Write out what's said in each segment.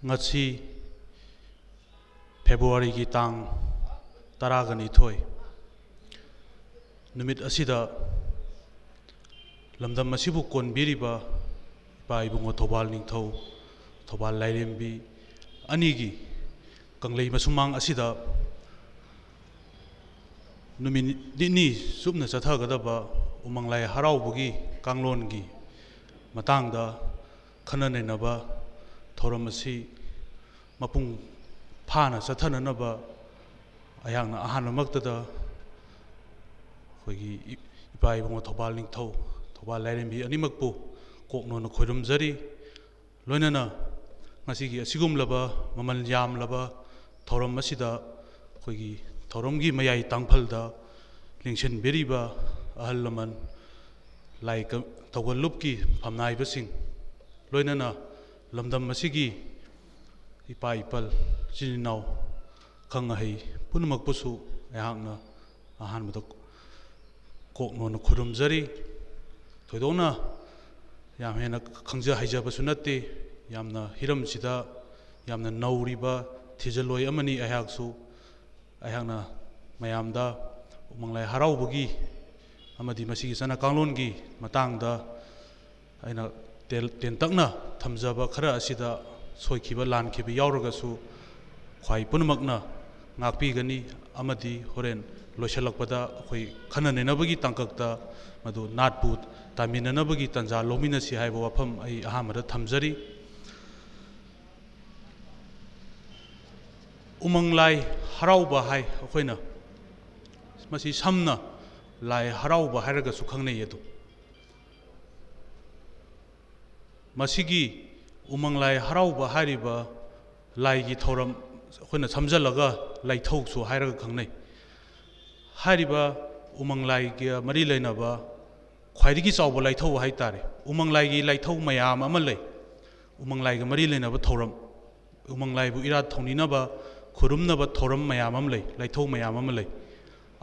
ngachi february gi tang tara gani thoi numit asida lamdam masibu kon biri ba pai bu ngo thobal ning tho thobal lairem bi ani gi kanglei masumang asida numin dini sumna chatha ga da ba umanglai harau bu gi kanglon matang da khana ne na matangda khananenaba thoramasi mapung phana chathananaba ayangna ahanmaktada ꯑꯩꯈꯣꯏꯒꯤ ꯏꯄꯥ ꯏꯕꯨꯡꯉꯣ ꯊꯧꯕꯥꯜ ꯅꯤꯡꯊꯧ ꯊꯧꯕꯥꯜ ꯂꯥꯏꯔꯦꯝꯕꯤ ꯑꯅꯤꯃꯛꯄꯨ ꯀꯣꯛꯅꯣꯅ ꯈꯣꯏꯔꯨꯝꯖꯔꯤ ꯂꯣꯏꯅꯅ ꯉꯁꯤꯒꯤ ꯑꯁꯤꯒꯨꯝꯂꯕ ꯃꯃꯜ ꯌꯥꯝꯂꯕ ꯊꯧꯔꯝ ꯑꯁꯤꯗ ꯑꯩꯈꯣꯏꯒꯤ ꯊꯧꯔꯝꯒꯤ ꯃꯌꯥꯏ ꯇꯥꯡꯐꯜꯗ ꯂꯦꯡꯁꯤꯟꯕꯤꯔꯤꯕ ꯑꯍꯜ ꯂꯃꯟ ꯂꯥꯏ ꯊꯧꯒꯜꯂꯨꯞꯀꯤ ꯐꯝꯅꯥꯏꯕꯁꯤꯡ ꯂꯣꯏꯅꯅ lamdam asigi ipa ipal chil nau khang hei punumak pusu ehak na ahan madak kok no na khurum jari thoidona yam hena khangja haija basu natte yamna hiram sida yamna nauri ba thijaloi amani ahak su ahak na mayam da manglai harau bagi amadi masigi sana kanglon gi matang da aina ꯇꯦꯟꯇꯛꯅ ꯊꯝꯖꯕ ꯈꯔ ꯑꯁꯤꯗ ꯁꯣꯏꯈꯤꯕ ꯂꯥꯟꯈꯤꯕ ꯌꯥꯎꯔꯒꯁꯨ ꯈ꯭ꯋꯥꯏ ꯄꯨꯝꯅꯃꯛꯅ ꯉꯥꯛꯄꯤꯒꯅꯤ ꯑꯃꯗꯤ ꯍꯣꯔꯦꯟ ꯂꯣꯏꯁꯤꯜꯂꯛꯄꯗ ꯑꯩꯈꯣꯏ ꯈꯟꯅ ꯅꯩꯅꯕꯒꯤ ꯇꯥꯡꯀꯛꯇ ꯃꯗꯨ ꯅꯥꯠꯄꯨ ꯇꯥꯃꯤꯟꯅꯅꯕꯒꯤ ꯇꯥꯟꯖꯥ ꯂꯧꯃꯤꯟꯅꯁꯤ ꯍꯥꯏꯕ ꯋꯥꯐꯝ ꯑꯩ ꯑꯍꯥꯟꯕꯗ ꯊꯝꯖꯔꯤ ꯎꯃꯪ ꯂꯥꯏ ꯍꯔꯥꯎꯕ ꯍꯥꯏ ꯑꯩꯈꯣꯏꯅ ꯃꯁꯤ ꯁꯝꯅ ꯂꯥꯏ ꯍꯔꯥꯎꯕ ꯍꯥꯏꯔꯒꯁꯨ ꯈꯪꯅꯩ ꯑꯗꯨ ꯃꯁꯤꯒꯤ ꯎꯃꯪ ꯂꯥꯏ ꯍꯔꯥꯎꯕ ꯍꯥꯏꯔꯤꯕ ꯂꯥꯏꯒꯤ ꯊꯧꯔꯝ ꯑꯩꯈꯣꯏꯅ ꯁꯝꯖꯜꯂꯒ ꯂꯩꯊꯧꯁꯨ ꯍꯥꯏꯔꯒ ꯈꯪꯅꯩ ꯍꯥꯏꯔꯤꯕ ꯎꯃꯪ ꯂꯥꯏꯒ ꯃꯔꯤ ꯂꯩꯅꯕ ꯈ꯭ꯋꯥꯏꯗꯒꯤ ꯆꯥꯎꯕ ꯂꯥꯏꯊꯧ ꯍꯥꯏꯇꯥꯔꯦ ꯎꯃꯪ ꯂꯥꯏꯒꯤ ꯂꯥꯏꯊꯧ ꯃꯌꯥꯝ ꯑꯃ ꯂꯩ ꯎꯃꯪ ꯂꯥꯏꯒ ꯃꯔꯤ ꯂꯩꯅꯕ ꯊꯧꯔꯝ ꯎꯃꯪ ꯂꯥꯏꯕꯨ ꯏꯔꯥꯠ ꯊꯧꯅꯤꯅꯕ ꯈꯨꯔꯨꯝꯅꯕ ꯊꯧꯔꯝ ꯃꯌꯥꯝ ꯑꯃ ꯂꯩ ꯂꯥꯏꯊꯧ ꯃꯌꯥꯝ ꯑꯃ ꯂꯩ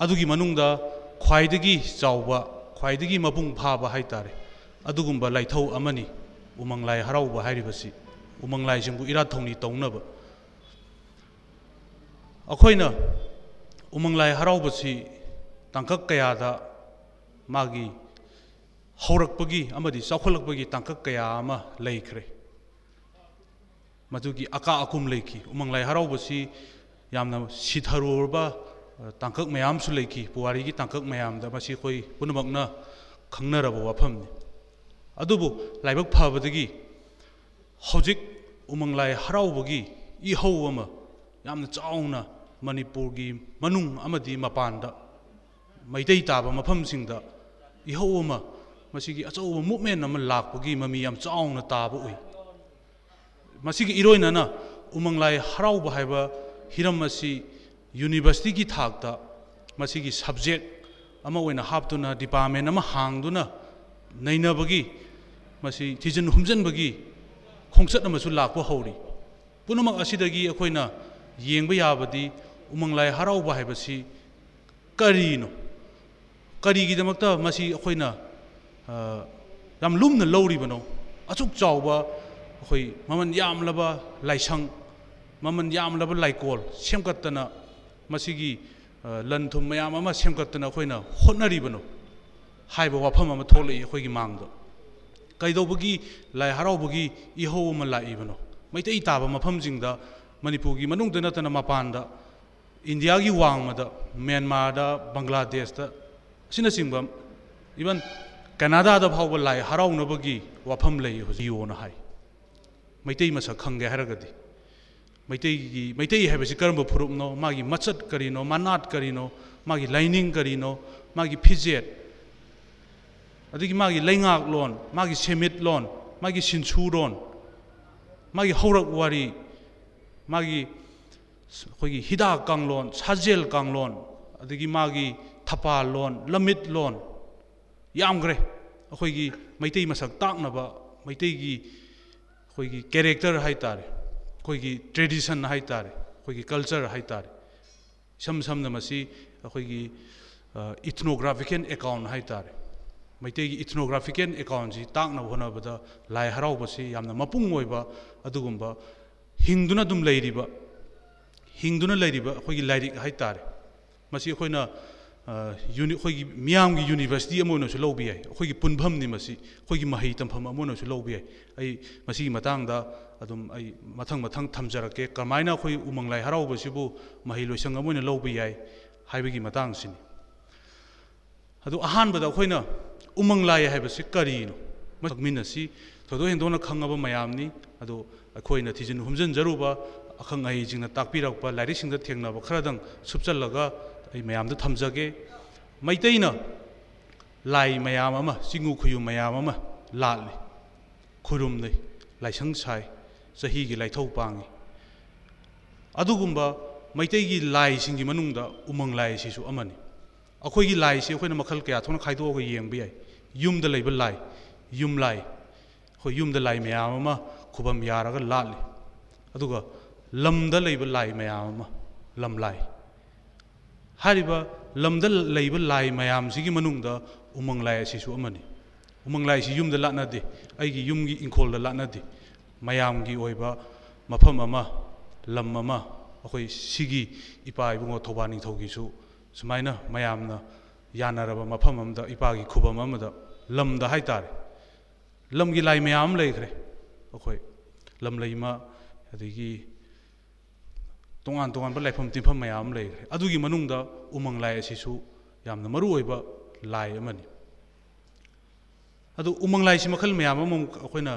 ꯑꯗꯨꯒꯤ ꯃꯅꯨꯡꯗ ꯈ꯭ꯋꯥꯏꯗꯒꯤ ꯆꯥꯎꯕ ꯈ꯭ꯋꯥꯏꯗꯒꯤ ꯃꯄꯨꯡ ꯐꯥꯕ ꯍꯥꯏꯇꯥꯔꯦ ꯑꯗꯨꯒꯨꯝꯕ ꯂꯥꯏꯊꯧ ꯑꯃꯅꯤ ꯎꯃꯪ ꯂꯥꯏ ꯍꯔꯥꯎꯕ ꯍꯥꯏꯔꯤꯕꯁꯤ ꯎꯃꯪ ꯂꯥꯏꯁꯤꯡꯕꯨ ꯏꯔꯥꯠ ꯊꯧꯅꯤ ꯇꯧꯅꯕ ꯑꯩꯈꯣꯏꯅ ꯎꯃꯪ ꯂꯥꯏ ꯍꯔꯥꯎꯕꯁꯤ ꯇꯥꯡꯀꯛ ꯀꯌꯥꯗ ꯃꯥꯒꯤ ꯍꯧꯔꯛꯄꯒꯤ ꯑꯃꯗꯤ ꯆꯥꯎꯈꯠꯂꯛꯄꯒꯤ ꯇꯥꯡꯀꯛ ꯀꯌꯥ ꯑꯃ ꯂꯩꯈ꯭ꯔꯦ ꯃꯗꯨꯒꯤ ꯑꯀꯥ ꯑꯀꯨꯝ ꯂꯩꯈꯤ ꯎꯃꯪ ꯂꯥꯏ ꯍꯔꯥꯎꯕꯁꯤ ꯌꯥꯝꯅ ꯁꯤꯊꯔꯨꯔꯕ ꯇꯥꯡꯀꯛ ꯃꯌꯥꯝꯁꯨ ꯂꯩꯈꯤ ꯄꯨꯋꯥꯔꯤꯒꯤ ꯇꯥꯡꯀꯛ ꯃꯌꯥꯝꯗ ꯃꯁꯤ ꯑꯩꯈꯣꯏ ꯄꯨꯝꯅꯃꯛꯅ ꯈꯪꯅꯔꯕ ꯋꯥꯐꯝꯅꯤ ꯑꯗꯨꯕꯨ ꯂꯥꯏꯕꯛ ꯐꯕꯗꯒꯤ ꯍꯧꯖꯤꯛ ꯎꯃꯪ ꯂꯥꯏ ꯍꯔꯥꯎꯕꯒꯤ ꯏꯍꯧ ꯑꯃ ꯌꯥꯝꯅ ꯆꯥꯎꯅ ꯃꯅꯤꯄꯨꯔꯒꯤ ꯃꯅꯨꯡ ꯑꯃꯗꯤ ꯃꯄꯥꯟꯗ ꯃꯩꯇꯩ ꯇꯥꯕ ꯃꯐꯝꯁꯤꯡꯗ ꯏꯍꯧ ꯑꯃ ꯃꯁꯤꯒꯤ ꯑꯆꯧꯕ ꯃꯨꯞꯃꯦꯟ ꯑꯃ ꯂꯥꯛꯄꯒꯤ ꯃꯃꯤ ꯌꯥꯝ ꯆꯥꯎꯅ ꯇꯥꯕ ꯎꯏ ꯃꯁꯤꯒꯤ ꯏꯔꯣꯏꯅꯅ ꯎꯃꯪ ꯂꯥꯏ ꯍꯔꯥꯎꯕ ꯍꯥꯏꯕ ꯍꯤꯔꯝ ꯑꯁꯤ ꯌꯨꯅꯤꯚꯔꯁꯤꯇꯤꯒꯤ ꯊꯥꯛꯇ ꯃꯁꯤꯒꯤ ꯁꯕꯖꯦꯛ ꯑꯃ ꯑꯣꯏꯅ ꯍꯥꯞꯇꯨꯅ ꯗꯤꯄꯥꯔꯠꯃꯦꯟ ꯑꯃ ꯍꯥꯡꯗꯨꯅ ꯅꯩꯅꯕꯒꯤ ꯃꯁꯤ ꯊꯤꯖꯤꯟ ꯍꯨꯝꯖꯤꯟꯕꯒꯤ ꯈꯣꯡꯆꯠ ꯑꯃꯁꯨ ꯂꯥꯛꯄ ꯍꯧꯔꯤ ꯄꯨꯝꯅꯃꯛ ꯑꯁꯤꯗꯒꯤ ꯑꯩꯈꯣꯏꯅ ꯌꯦꯡꯕ ꯌꯥꯕꯗꯤ ꯎꯃꯪ ꯂꯥꯏ ꯍꯔꯥꯎꯕ ꯍꯥꯏꯕꯁꯤ ꯀꯔꯤꯅꯣ ꯀꯔꯤꯒꯤꯗꯃꯛꯇ ꯃꯁꯤ ꯑꯩꯈꯣꯏꯅ ꯌꯥꯝ ꯂꯨꯝꯅ ꯂꯧꯔꯤꯕꯅꯣ ꯑꯁꯨꯛ ꯆꯥꯎꯕ ꯑꯩꯈꯣꯏ ꯃꯃꯜ ꯌꯥꯝꯂꯕ ꯂꯥꯏꯁꯪ ꯃꯃꯜ ꯌꯥꯝꯂꯕ ꯂꯥꯏꯀꯣꯜ ꯁꯦꯝꯒꯠꯇꯅ ꯃꯁꯤꯒꯤ ꯂꯟ ꯊꯨꯝ ꯃꯌꯥꯝ ꯑꯃ ꯁꯦꯝꯒꯠꯇꯅ ꯑꯩꯈꯣꯏꯅ ꯍꯣꯠꯅꯔꯤꯕꯅꯣ ꯍꯥꯏꯕ ꯋꯥꯐꯝ ꯑꯃ ꯊꯣꯛꯂꯛꯏ ꯑꯩꯈꯣꯏꯒꯤ ꯃꯥꯡꯗ ꯀꯩꯗꯧꯕꯒꯤ ꯂꯥꯏ ꯍꯔꯥꯎꯕꯒꯤ ꯏꯍꯧ ꯑꯃ ꯂꯥꯛꯏꯕꯅꯣ ꯃꯩꯇꯩ ꯇꯥꯕ ꯃꯐꯝꯁꯤꯡꯗ ꯃꯅꯤꯄꯨꯔꯒꯤ ꯃꯅꯨꯡꯗ ꯅꯠꯇꯅ ꯃꯄꯥꯟꯗ ꯏꯟꯗꯤꯌꯥꯒꯤ ꯋꯥꯡꯃꯗ ꯃ꯭ꯌꯥꯟꯃꯥꯔꯗ ꯕꯪꯒ꯭ꯂꯥꯗꯦꯁꯇ ꯑꯁꯤꯅꯆꯤꯡꯕ ꯏꯚꯟ ꯀꯅꯥꯗꯥꯗ ꯐꯥꯎꯕ ꯂꯥꯏ ꯍꯔꯥꯎꯅꯕꯒꯤ ꯋꯥꯐꯝ ꯂꯩ ꯍꯧꯖꯤꯛ ꯌꯣꯅ ꯍꯥꯏ ꯃꯩꯇꯩ ꯃꯁꯛ ꯈꯪꯒꯦ ꯍꯥꯏꯔꯒꯗꯤ ꯃꯩꯇꯩꯒꯤ ꯃꯩꯇꯩ ꯍꯥꯏꯕꯁꯤ ꯀꯔꯝꯕ ꯐꯨꯔꯨꯞꯅꯣ ꯃꯥꯒꯤ ꯃꯆꯠ ꯀꯔꯤꯅꯣ ꯃꯅꯥꯠ ꯀꯔꯤꯅೋ ꯃꯥꯒꯤ ꯂꯥꯏꯅꯤꯡ ꯀꯔꯤꯅꯣ ꯃꯥꯒꯤ ꯐꯤꯖꯦꯠ अदि मागी लेंगाक लोन मागी सेमित लोन मागी सिंसु लोन मागी हौरक वारी मागी खोगी हिदा कांगलोन साजेल कांगलोन अदि मागी थपा लोन लमित लोन यामग्रे अखोगी मैते मसक ताकनब मैतेगी खोगी कैरेक्टर है तारे खोगी ट्रेडिशन है तारे खोगी कल्चर है तारे सम समन मसी है ꯃꯩꯇꯩꯒꯤ ꯏꯊꯅꯣꯒ꯭ꯔꯥꯐꯤꯀꯦꯜ ꯑꯦꯀꯥꯎꯟꯁꯤ ꯇꯥꯛꯅꯕ ꯍꯣꯠꯅꯕꯗ ꯂꯥꯏ ꯍꯔꯥꯎꯕꯁꯤ ꯌꯥꯝꯅ ꯃꯄꯨꯡ ꯑꯣꯏꯕ ꯑꯗꯨꯒꯨꯝꯕ ꯍꯤꯡꯗꯨꯅ ꯑꯗꯨꯝ ꯂꯩꯔꯤꯕ ꯍꯤꯡꯗꯨꯅ ꯂꯩꯔꯤꯕ ꯑꯩꯈꯣꯏꯒꯤ ꯂꯥꯏꯔꯤꯛ ꯍꯥꯏꯇꯥꯔꯦ ꯃꯁꯤ ꯑꯩꯈꯣꯏꯅ ꯑꯩꯈꯣꯏꯒꯤ ꯃꯤꯌꯥꯝꯒꯤ ꯌꯨꯅꯤꯚꯔꯁꯤꯇꯤ ꯑꯃ ꯑꯣꯏꯅꯁꯨ ꯂꯧꯕ ꯌꯥꯏ ꯑꯩꯈꯣꯏꯒꯤ ꯄꯨꯟꯐꯝꯅꯤ ꯃꯁꯤ ꯑꯩꯈꯣꯏꯒꯤ ꯃꯍꯩ ꯇꯝꯐꯝ ꯑꯃ ꯑꯣꯏꯅꯁꯨ ꯂꯧꯕ ꯌꯥꯏ ꯑꯩ ꯃꯁꯤꯒꯤ ꯃꯇꯥꯡꯗ ꯑꯗꯨꯝ ꯑꯩ ꯃꯊꯪ ꯃꯊꯪ ꯊꯝꯖꯔꯛꯀꯦ ꯀꯃꯥꯏꯅ ꯑꯩꯈꯣꯏ ꯎꯃꯪ ꯂꯥꯏ ꯍꯔꯥꯎꯕꯁꯤꯕꯨ ꯃꯍꯩ ꯂꯣꯏꯁꯪ ꯑꯃ ꯑꯣꯏꯅ ꯂꯧꯕ ꯌꯥꯏ ꯍꯥꯏꯕꯒꯤ ꯃꯇꯥꯡꯁꯤꯅꯤ ꯑꯗꯨ ꯑꯍꯥꯟꯕꯗ ꯑꯩꯈꯣꯏꯅ ꯎꯃꯪ ꯂꯥꯏ ꯍꯥꯏꯕꯁꯤ ꯀꯔꯤꯅꯣ ꯃꯤꯟꯅꯁꯤ ꯊꯣꯏꯗꯣꯛ ꯍꯦꯟꯗꯣꯛꯅ ꯈꯪꯉꯕ ꯃꯌꯥꯝꯅꯤ ꯑꯗꯣ ꯑꯩꯈꯣꯏꯅ ꯊꯤꯖꯤꯟ ꯍꯨꯝꯖꯤꯟꯖꯔꯨꯕ ꯑꯈꯪ ꯑꯍꯩꯁꯤꯡꯅ ꯇꯥꯛꯄꯤꯔꯛꯄ ꯂꯥꯏꯔꯤꯛꯁꯤꯡꯗ ꯊꯦꯡꯅꯕ ꯈꯔꯗꯪ ꯁꯨꯞꯆꯜꯂꯒ ꯑꯩ ꯃꯌꯥꯝꯗ ꯊꯝꯖꯒꯦ ꯃꯩꯇꯩꯅ ꯂꯥꯏ ꯃꯌꯥꯝ ꯑꯃ ꯆꯤꯡꯉꯨ ꯈꯨꯌꯨꯝ ꯃꯌꯥꯝ ꯑꯃ ꯂꯥꯠꯂꯤ ꯈꯨꯔꯨꯝꯅꯩ ꯂꯥꯏꯁꯪ ꯁꯥꯏ ꯆꯍꯤꯒꯤ ꯂꯥꯏꯊꯧ ꯄꯥꯡꯉꯤ ꯑꯗꯨꯒꯨꯝꯕ ꯃꯩꯇꯩꯒꯤ ꯂꯥꯏꯁꯤꯡꯒꯤ ꯃꯅꯨꯡꯗ ꯎꯃꯪ ꯂꯥꯏ ꯑꯁꯤꯁꯨ ꯑꯃꯅꯤ ꯑꯩꯈꯣꯏꯒꯤ ꯂꯥꯏꯁꯤ ꯑꯩꯈꯣꯏꯅ ꯃꯈꯜ ꯀꯌꯥ ꯊꯣꯛꯅ ꯈꯥꯏꯗꯣꯛꯑꯒ ꯌꯦꯡꯕ ꯌꯥꯏ ꯌꯨꯝꯗ ꯂꯩꯕ ꯂꯥꯏ ꯌꯨꯝ ꯂꯥꯏ ꯑꯩꯈꯣꯏ ꯌꯨꯝꯗ ꯂꯥꯏ ꯃꯌꯥꯝ ꯑꯃ ꯈꯨꯕꯝ ꯌꯥꯔꯒ ꯂꯥꯠꯂꯤ ꯑꯗꯨꯒ ꯂꯝꯗ ꯂꯩꯕ ꯂꯥꯏ ꯃꯌꯥꯝ ꯑꯃ ꯂꯝ ꯂꯥꯏ ꯍꯥꯏꯔꯤꯕ ꯂꯝꯗ ꯂꯩꯕ ꯂꯥꯏ ꯃꯌꯥꯝꯁꯤꯒꯤ ꯃꯅꯨꯡꯗ ꯎꯃꯪ ꯂꯥꯏ ꯑꯁꯤꯁꯨ ꯑꯃꯅꯤ ꯎꯃꯪ ꯂꯥꯏꯁꯤ ꯌꯨꯝꯗ ꯂꯥꯠꯅꯗꯦ ꯑꯩꯒꯤ ꯌꯨꯝꯒꯤ ꯏꯪꯈꯣꯜꯗ ꯂꯥꯠꯅꯗꯦ ꯃꯌꯥꯝꯒꯤ ꯑꯣꯏꯕ ꯃꯐꯝ ꯑꯃ ꯂꯝ ꯑꯃ ꯑꯩꯈꯣꯏ ꯁꯤꯒꯤ ꯏꯄꯥ ꯏꯕꯨꯡꯉꯣ ꯊꯧꯕꯥꯜ ꯅꯤꯡꯊꯧꯒꯤꯁꯨ ꯁꯨꯃꯥꯏꯅ ꯃꯌꯥꯝꯅ ꯌꯥꯅꯔꯕ ꯃꯐꯝ ꯑꯃꯗ ꯏꯄꯥꯒꯤ ꯈꯨꯕꯝ ꯑꯃꯗ ꯂꯝꯗ ꯍꯥꯏꯇꯥꯔꯦ ꯂꯝꯒꯤ ꯂꯥꯏ ꯃꯌꯥꯝ ꯑꯃ ꯂꯩꯈ꯭ꯔꯦ ꯑꯩꯈꯣꯏ ꯂꯝꯂꯩꯃ ꯑꯗꯒꯤ ꯇꯣꯉꯥꯟ ꯇꯣꯉꯥꯟꯕ ꯂꯥꯏꯐꯝ ꯇꯤꯟꯐꯝ ꯃꯌꯥꯝ ꯑꯃ ꯂꯩꯈ꯭ꯔꯦ ꯑꯗꯨꯒꯤ ꯃꯅꯨꯡꯗ ꯎꯃꯪ ꯂꯥꯏ ꯑꯁꯤꯁꯨ ꯌꯥꯝꯅ ꯃꯔꯨ ꯑꯣꯏꯕ ꯂꯥꯏ ꯑꯃꯅꯤ ꯑꯗꯨ ꯎꯃꯪ ꯂꯥꯏꯁꯤ ꯃꯈꯜ ꯃꯌꯥꯝ ꯑꯃꯃꯨꯛ ꯑꯩꯈꯣꯏꯅ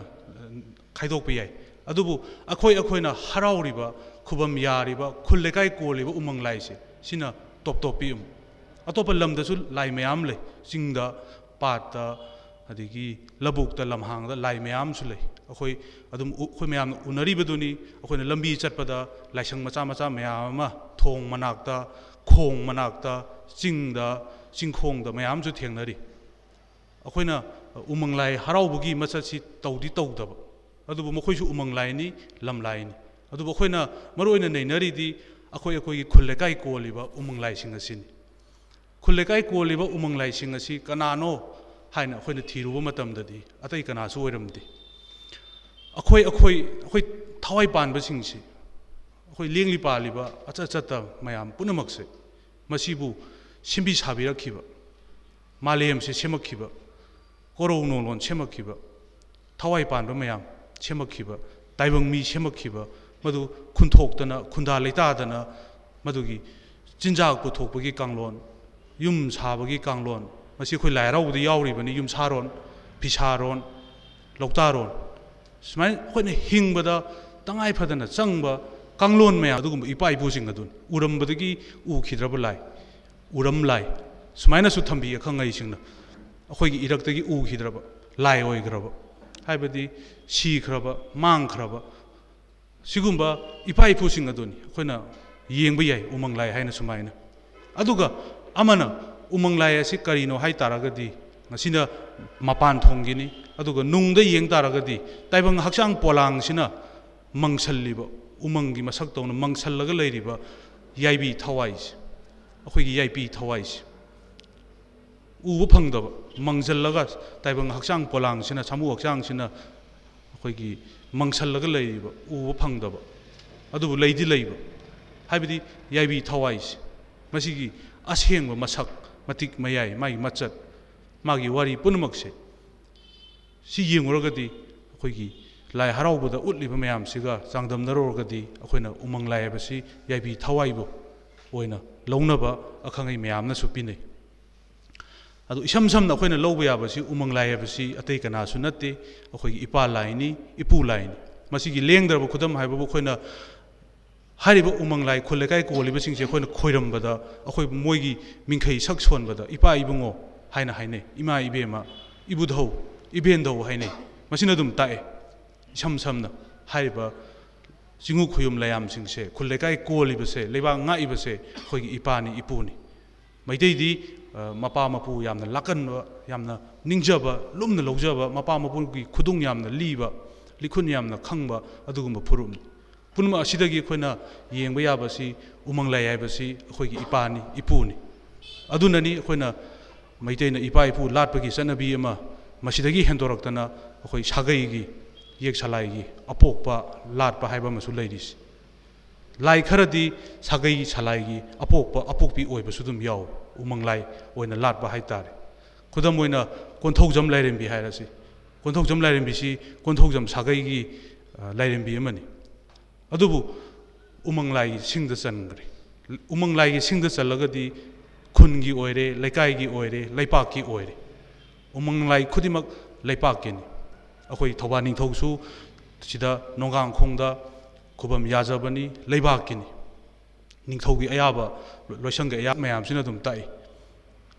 ꯈꯥꯏꯗꯣꯛꯄ ꯌꯥꯏ ꯑꯗꯨꯕꯨ ꯑꯩꯈꯣꯏ ꯑꯩꯈꯣꯏꯅ ꯍꯔꯥꯎꯔꯤꯕ ꯈꯨꯕꯝ ꯌꯥꯔꯤꯕ ꯈꯨꯜ ꯂꯩꯀꯥꯏ ꯀꯣꯜꯂꯤꯕ ꯎꯃꯪ ꯂꯥꯏꯁꯦ ꯁꯤꯅ ꯇꯣꯞ ꯇꯣꯞꯄꯤ ꯑꯃꯨꯛ ꯑꯇꯣꯞꯄ ꯂꯝꯗꯁꯨ ꯂꯥꯏ ꯃꯌꯥꯝ ꯂꯩ ꯆꯤꯡꯗ ꯄꯥꯠꯇ ꯑꯗꯒꯤ ꯂꯧꯕꯨꯛꯇ ꯂꯝꯍꯥꯡꯗ ꯂꯥꯏ ꯃꯌꯥꯝꯁꯨ ꯂꯩ ꯑꯩꯈꯣꯏ ꯑꯗꯨꯝ ꯑꯩꯈꯣꯏ ꯃꯌꯥꯝꯅ ꯎꯅꯔꯤꯕꯗꯨꯅꯤ ꯑꯩꯈꯣꯏꯅ ꯂꯝꯕꯤ ꯆꯠꯄꯗ ꯂꯥꯏꯁꯪ ꯃꯆꯥ ꯃꯆꯥ ꯃꯌꯥꯝ ꯑꯃ ꯊꯣꯡ ꯃꯅꯥꯛꯇ ꯈꯣꯡ ꯃꯅꯥꯛꯇ ꯆꯤꯡꯗ ꯆꯤꯡꯈꯣꯡꯗ ꯃꯌꯥꯝꯁꯨ ꯊꯦꯡꯅꯔꯤ ꯑꯩꯈꯣꯏꯅ ꯎꯃꯪ ꯂꯥꯏ ꯍꯔꯥꯎꯕꯒꯤ ꯃꯆꯠꯁꯤ ꯇꯧꯗꯤ ꯇꯧꯗꯕ ꯑꯗꯨꯕꯨ ꯃꯈꯣꯏꯁꯨ ꯎꯃꯪ ꯂꯥꯏꯅꯤ ꯂꯝ ꯂꯥꯏꯅꯤ ꯑꯗꯨꯕꯨ ꯑꯩꯈꯣꯏꯅ ꯃꯔꯨꯑꯣꯏꯅ ꯅꯩꯅꯔꯤꯗꯤ ꯑꯩꯈꯣꯏ ꯑꯩꯈꯣꯏꯒꯤ ꯈꯨꯜ ꯂꯩꯀꯥꯏ ꯀꯣꯜꯂꯤꯕ ꯎꯃꯪ ꯂꯥꯏꯁꯤꯡ ꯑꯁꯤꯅꯤ คุณเลกายกลัวเลยว่าอุโมงไหลสิงห์สิกนาโนให้นะคุณทีรู้ว่ามาทำได้ดีอัตยกันาช่วยรำดีอะคุยอะคุยอะคุยทวายปานบสิงห์สิอคุยเลี้ยงลีปาลีบ่อาจจะจัตตามไม่ยามปุ่นมักสิมาสิบูชิมบิชาบีรักขีบมาเลียมสิเชมักขีบกโรงนลนเชมักขีบทวายปานบ่ไม่ยามเชมักขีบไตบังมีเชมักขีบมาดูคุณทกตนะคุณดาลิตาตนะมาดูกีจินจากุทกบกีกังลอน ꯌꯨꯝ ꯁꯥꯕꯒꯤ ꯀꯥꯡꯂꯣꯟ ꯃꯁꯤ ꯑꯩꯈꯣꯏ ꯂꯥꯏ ꯍꯔꯥꯎꯕꯗ ꯌꯥꯎꯔꯤꯕꯅꯤ ꯌꯨꯝ ꯁꯥꯔꯣꯟ ꯐꯤꯁꯥꯔꯣꯟ ꯂꯧꯇꯥꯔꯣꯟ ꯁꯨꯃꯥꯏꯅ ꯑꯩꯈꯣꯏꯅ ꯍꯤꯡꯕꯗ ꯇꯉꯥꯏ ꯐꯗꯅ ꯆꯪꯕ ꯀꯥꯡꯂꯣꯟ ꯃꯌꯥꯝ ꯑꯗꯨꯒꯨꯝꯕ ꯏꯄꯥ ꯏꯄꯨꯁꯤꯡ ꯑꯗꯨꯅꯤ ꯎꯔꯝꯕꯗꯒꯤ ꯎꯈꯤꯗ꯭ꯔꯕ ꯂꯥꯏ ꯎꯔꯝ ꯂꯥꯏ ꯁꯨꯃꯥꯏꯅꯁꯨ ꯊꯝꯕꯤ ꯑꯈꯪ ꯑꯍꯩꯁꯤꯡꯅ ꯑꯩꯈꯣꯏꯒꯤ ꯏꯔꯛꯇꯒꯤ ꯎꯈꯤꯗ꯭ꯔꯕ ꯂꯥꯏ ꯑꯣꯏꯈ꯭ꯔꯕ ꯍꯥꯏꯕꯗꯤ ꯁꯤꯈ꯭ꯔꯕ ꯃꯥꯡꯈ꯭ꯔꯕ ꯁꯤꯒꯨꯝꯕ ꯏꯄꯥ ꯏꯄꯨꯁꯤꯡ ꯑꯗꯨꯅꯤ ꯑꯩꯈꯣꯏꯅ ꯌꯦꯡꯕ ꯌꯥꯏ ꯎꯃꯪ ꯂꯥꯏ ꯍꯥꯏꯅ ꯁꯨꯃꯥꯏꯅ ꯑꯗꯨꯒ ꯑꯃꯅ ꯎꯃꯪ ꯂꯥꯏ ꯑꯁꯤ ꯀꯔꯤꯅꯣ ꯍꯥꯏ ꯇꯥꯔꯒꯗꯤ ꯉꯁꯤꯅ ꯃꯄꯥꯟ ꯊꯣꯡꯒꯤꯅꯤ ꯑꯗꯨꯒ ꯅꯨꯡꯗ ꯌꯦꯡ ꯇꯥꯔꯒꯗꯤ ꯇꯥꯏꯕꯪ ꯍꯛꯆꯥꯡ ꯄꯣꯂꯥꯡꯁꯤꯅ ꯃꯪꯁꯜꯂꯤꯕ ꯎꯃꯪꯒꯤ ꯃꯁꯛ ꯇꯧꯅ ꯃꯪꯁꯜꯂꯒ ꯂꯩꯔꯤꯕ ꯌꯥꯏꯕꯤ ꯊꯋꯥꯏꯁꯦ ꯑꯩꯈꯣꯏꯒꯤ ꯌꯥꯏꯕꯤ ꯊꯋꯥꯏꯁꯦ ꯎꯕ ꯐꯪꯗꯕ ꯃꯪꯁꯜꯂꯒ ꯇꯥꯏꯕꯪ ꯍꯛꯆꯥꯡ ꯄꯣꯂꯥꯡꯁꯤꯅ ꯁꯥꯃꯨ ꯍꯛꯆꯥꯡꯁꯤꯅ ꯑꯩꯈꯣꯏꯒꯤ ꯃꯪꯁꯜꯂꯒ ꯂꯩꯔꯤꯕ ꯎꯕ ꯐꯪꯗꯕ ꯑꯗꯨꯕꯨ ꯂꯩꯗꯤ ꯂꯩꯕ ꯍꯥꯏꯕꯗꯤ ꯌꯥꯏꯕꯤ ꯊꯋꯥꯏꯁꯦ ꯃꯁꯤꯒꯤ ꯑꯁꯦꯡꯕ ꯃꯁꯛ ꯃꯇꯤꯛ ꯃꯌꯥꯏ ꯃꯥꯒꯤ ꯃꯆꯠ ꯃꯥꯒꯤ ꯋꯥꯔꯤ ꯄꯨꯝꯅꯃꯛꯁꯦ ꯁꯤ ꯌꯦꯡꯉꯨꯔꯒꯗꯤ ꯑꯩꯈꯣꯏꯒꯤ ꯂꯥꯏ ꯍꯔꯥꯎꯕꯗ ꯎꯠꯂꯤꯕ ꯃꯌꯥꯝꯁꯤꯒ ꯆꯥꯡꯗꯝꯅꯔꯨꯔꯒꯗꯤ ꯑꯩꯈꯣꯏꯅ ꯎꯃꯪ ꯂꯥꯏ ꯍꯥꯏꯕꯁꯤ ꯌꯥꯏꯕꯤ ꯊꯋꯥꯏꯕꯨ ꯑꯣꯏꯅ ꯂꯧꯅꯕ ꯑꯈꯪ ꯑꯍꯩ ꯃꯌꯥꯝꯅꯁꯨ ꯄꯤꯅꯩ ꯑꯗꯨ ꯏꯁꯝ ꯁꯝꯅ ꯑꯩꯈꯣꯏꯅ ꯂꯧꯕ ꯌꯥꯕꯁꯤ ꯎꯃꯪ ꯂꯥꯏ ꯍꯥꯏꯕꯁꯤ ꯑꯇꯩ ꯀꯅꯥꯁꯨ ꯅꯠꯇꯦ ꯑꯩꯈꯣꯏꯒꯤ ꯏꯄꯥ ꯂꯥꯏꯅꯤ ꯏꯄꯨ ꯂꯥꯏꯅꯤ ꯃꯁꯤꯒꯤ ꯂꯦꯡꯗ꯭ꯔꯕ ꯈꯨꯗꯝ ꯍꯥꯏꯕꯕꯨ ꯑꯩꯈꯣꯏꯅ ꯍꯥꯏꯔꯤꯕ ꯎꯃꯪ ꯂꯥꯏ ꯈꯨꯜ ꯂꯩꯀꯥꯏ ꯀꯣꯜꯂꯤꯕꯁꯤꯡꯁꯦ ꯑꯩꯈꯣꯏꯅ ꯈꯣꯏꯔꯝꯕꯗ ꯑꯩꯈꯣꯏ ꯃꯣꯏꯒꯤ ꯃꯤꯡꯈꯩ ꯁꯛ ꯁꯣꯟꯕꯗ ꯏꯄꯥ ꯏꯕꯨꯡꯉꯣ ꯍꯥꯏꯅ ꯍꯥꯏꯅꯩ ꯏꯃꯥ ꯏꯕꯦꯝꯃ ꯏꯕꯨꯙꯧ ꯏꯕꯦꯟꯙꯧ ꯍꯥꯏꯅꯩ ꯃꯁꯤꯅ ꯑꯗꯨꯝ ꯇꯥꯛꯑꯦ ꯏꯁꯝ ꯁꯝꯅ ꯍꯥꯏꯔꯤꯕ ꯆꯤꯡꯉꯨ ꯈꯨꯌꯨꯝ ꯂꯥꯏꯌꯥꯝꯁꯤꯡꯁꯦ ꯈꯨꯜ ꯂꯩꯀꯥꯏ ꯀꯣꯜꯂꯤꯕꯁꯦ ꯂꯩꯕꯥꯛ ꯉꯥꯛꯏꯕꯁꯦ ꯑꯩꯈꯣꯏꯒꯤ ꯏꯄꯥꯅꯤ ꯏꯄꯨꯅꯤ ꯃꯩꯇꯩꯗꯤ ꯃꯄꯥ ꯃꯄꯨ ꯌꯥꯝꯅ ꯂꯥꯛꯀꯟꯕ ꯌꯥꯝꯅ ꯅꯤꯡꯖꯕ ꯂꯨꯝꯅ ꯂꯧꯖꯕ ꯃꯄꯥ ꯃꯄꯨꯒꯤ ꯈꯨꯗꯨꯡ ꯌꯥꯝꯅ ꯂꯤꯕ ꯂꯤꯈꯨꯟ ꯌꯥꯝꯅ ꯈꯪꯕ ꯑꯗꯨꯒꯨꯝꯕ ꯐꯨꯔꯨꯞꯅꯤ ꯄꯨꯝꯅꯃꯛ ꯑꯁꯤꯗꯒꯤ ꯑꯩꯈꯣꯏꯅ ꯌꯦꯡꯕ ꯌꯥꯕꯁꯤ ꯎꯃꯪ ꯂꯥꯏ ꯍꯥꯏꯕꯁꯤ ꯑꯩꯈꯣꯏꯒꯤ ꯏꯄꯥꯅꯤ ꯏꯄꯨꯅꯤ ꯑꯗꯨꯅꯅꯤ ꯑꯩꯈꯣꯏꯅ ꯃꯩꯇꯩꯅ ꯏꯄꯥ ꯏꯄꯨ ꯂꯥꯠꯄꯒꯤ ꯆꯠꯅꯕꯤ ꯑꯃ ꯃꯁꯤꯗꯒꯤ ꯍꯦꯟꯗꯣꯔꯛꯇꯅ ꯑꯩꯈꯣꯏ ꯁꯥꯒꯩꯒꯤ ꯌꯦꯛ ꯁꯂꯥꯏꯒꯤ ꯑꯄꯣꯛꯄ ꯂꯥꯠꯄ ꯍꯥꯏꯕ ꯑꯃꯁꯨ ꯂꯩꯔꯤꯁꯤ ꯂꯥꯏ ꯈꯔꯗꯤ ꯁꯥꯒꯩ ꯁꯂꯥꯏꯒꯤ ꯑꯄꯣꯛꯄ ꯑꯄꯣꯛꯄꯤ ꯑꯣꯏꯕꯁꯨ ꯑꯗꯨꯝ ꯌꯥꯎꯏ ꯎꯃꯪ ꯂꯥꯏ ꯑꯣꯏꯅ ꯂꯥꯠꯄ ꯍꯥꯏꯇꯥꯔꯦ ꯈꯨꯗꯝ ꯑꯣꯏꯅ ꯀꯣꯟꯊꯧꯖꯝ ꯂꯥꯏꯔꯦꯝꯕꯤ ꯍꯥꯏꯔꯁꯤ ꯀꯣꯟꯊꯧꯖꯝ ꯂꯥꯏꯔꯦꯝꯕꯤꯁꯤ ꯀꯣꯟꯊꯧꯖꯝ ꯁꯥꯒꯩꯒꯤ ꯂꯥꯏꯔꯦꯝꯕꯤ ꯑꯃꯅꯤ adubu 우멍라이 싱드 선 그래 우멍라이 싱드 살러가디 군기 오이레 레카이기 오이레 레파키 오이레 우멍라이 쿠디막 레파키니 아코이 토바니 토수 지다 농강 콩다 고범 야자바니 레바키니 닝토기 아야바 로샹게 야 매암시나 좀 따이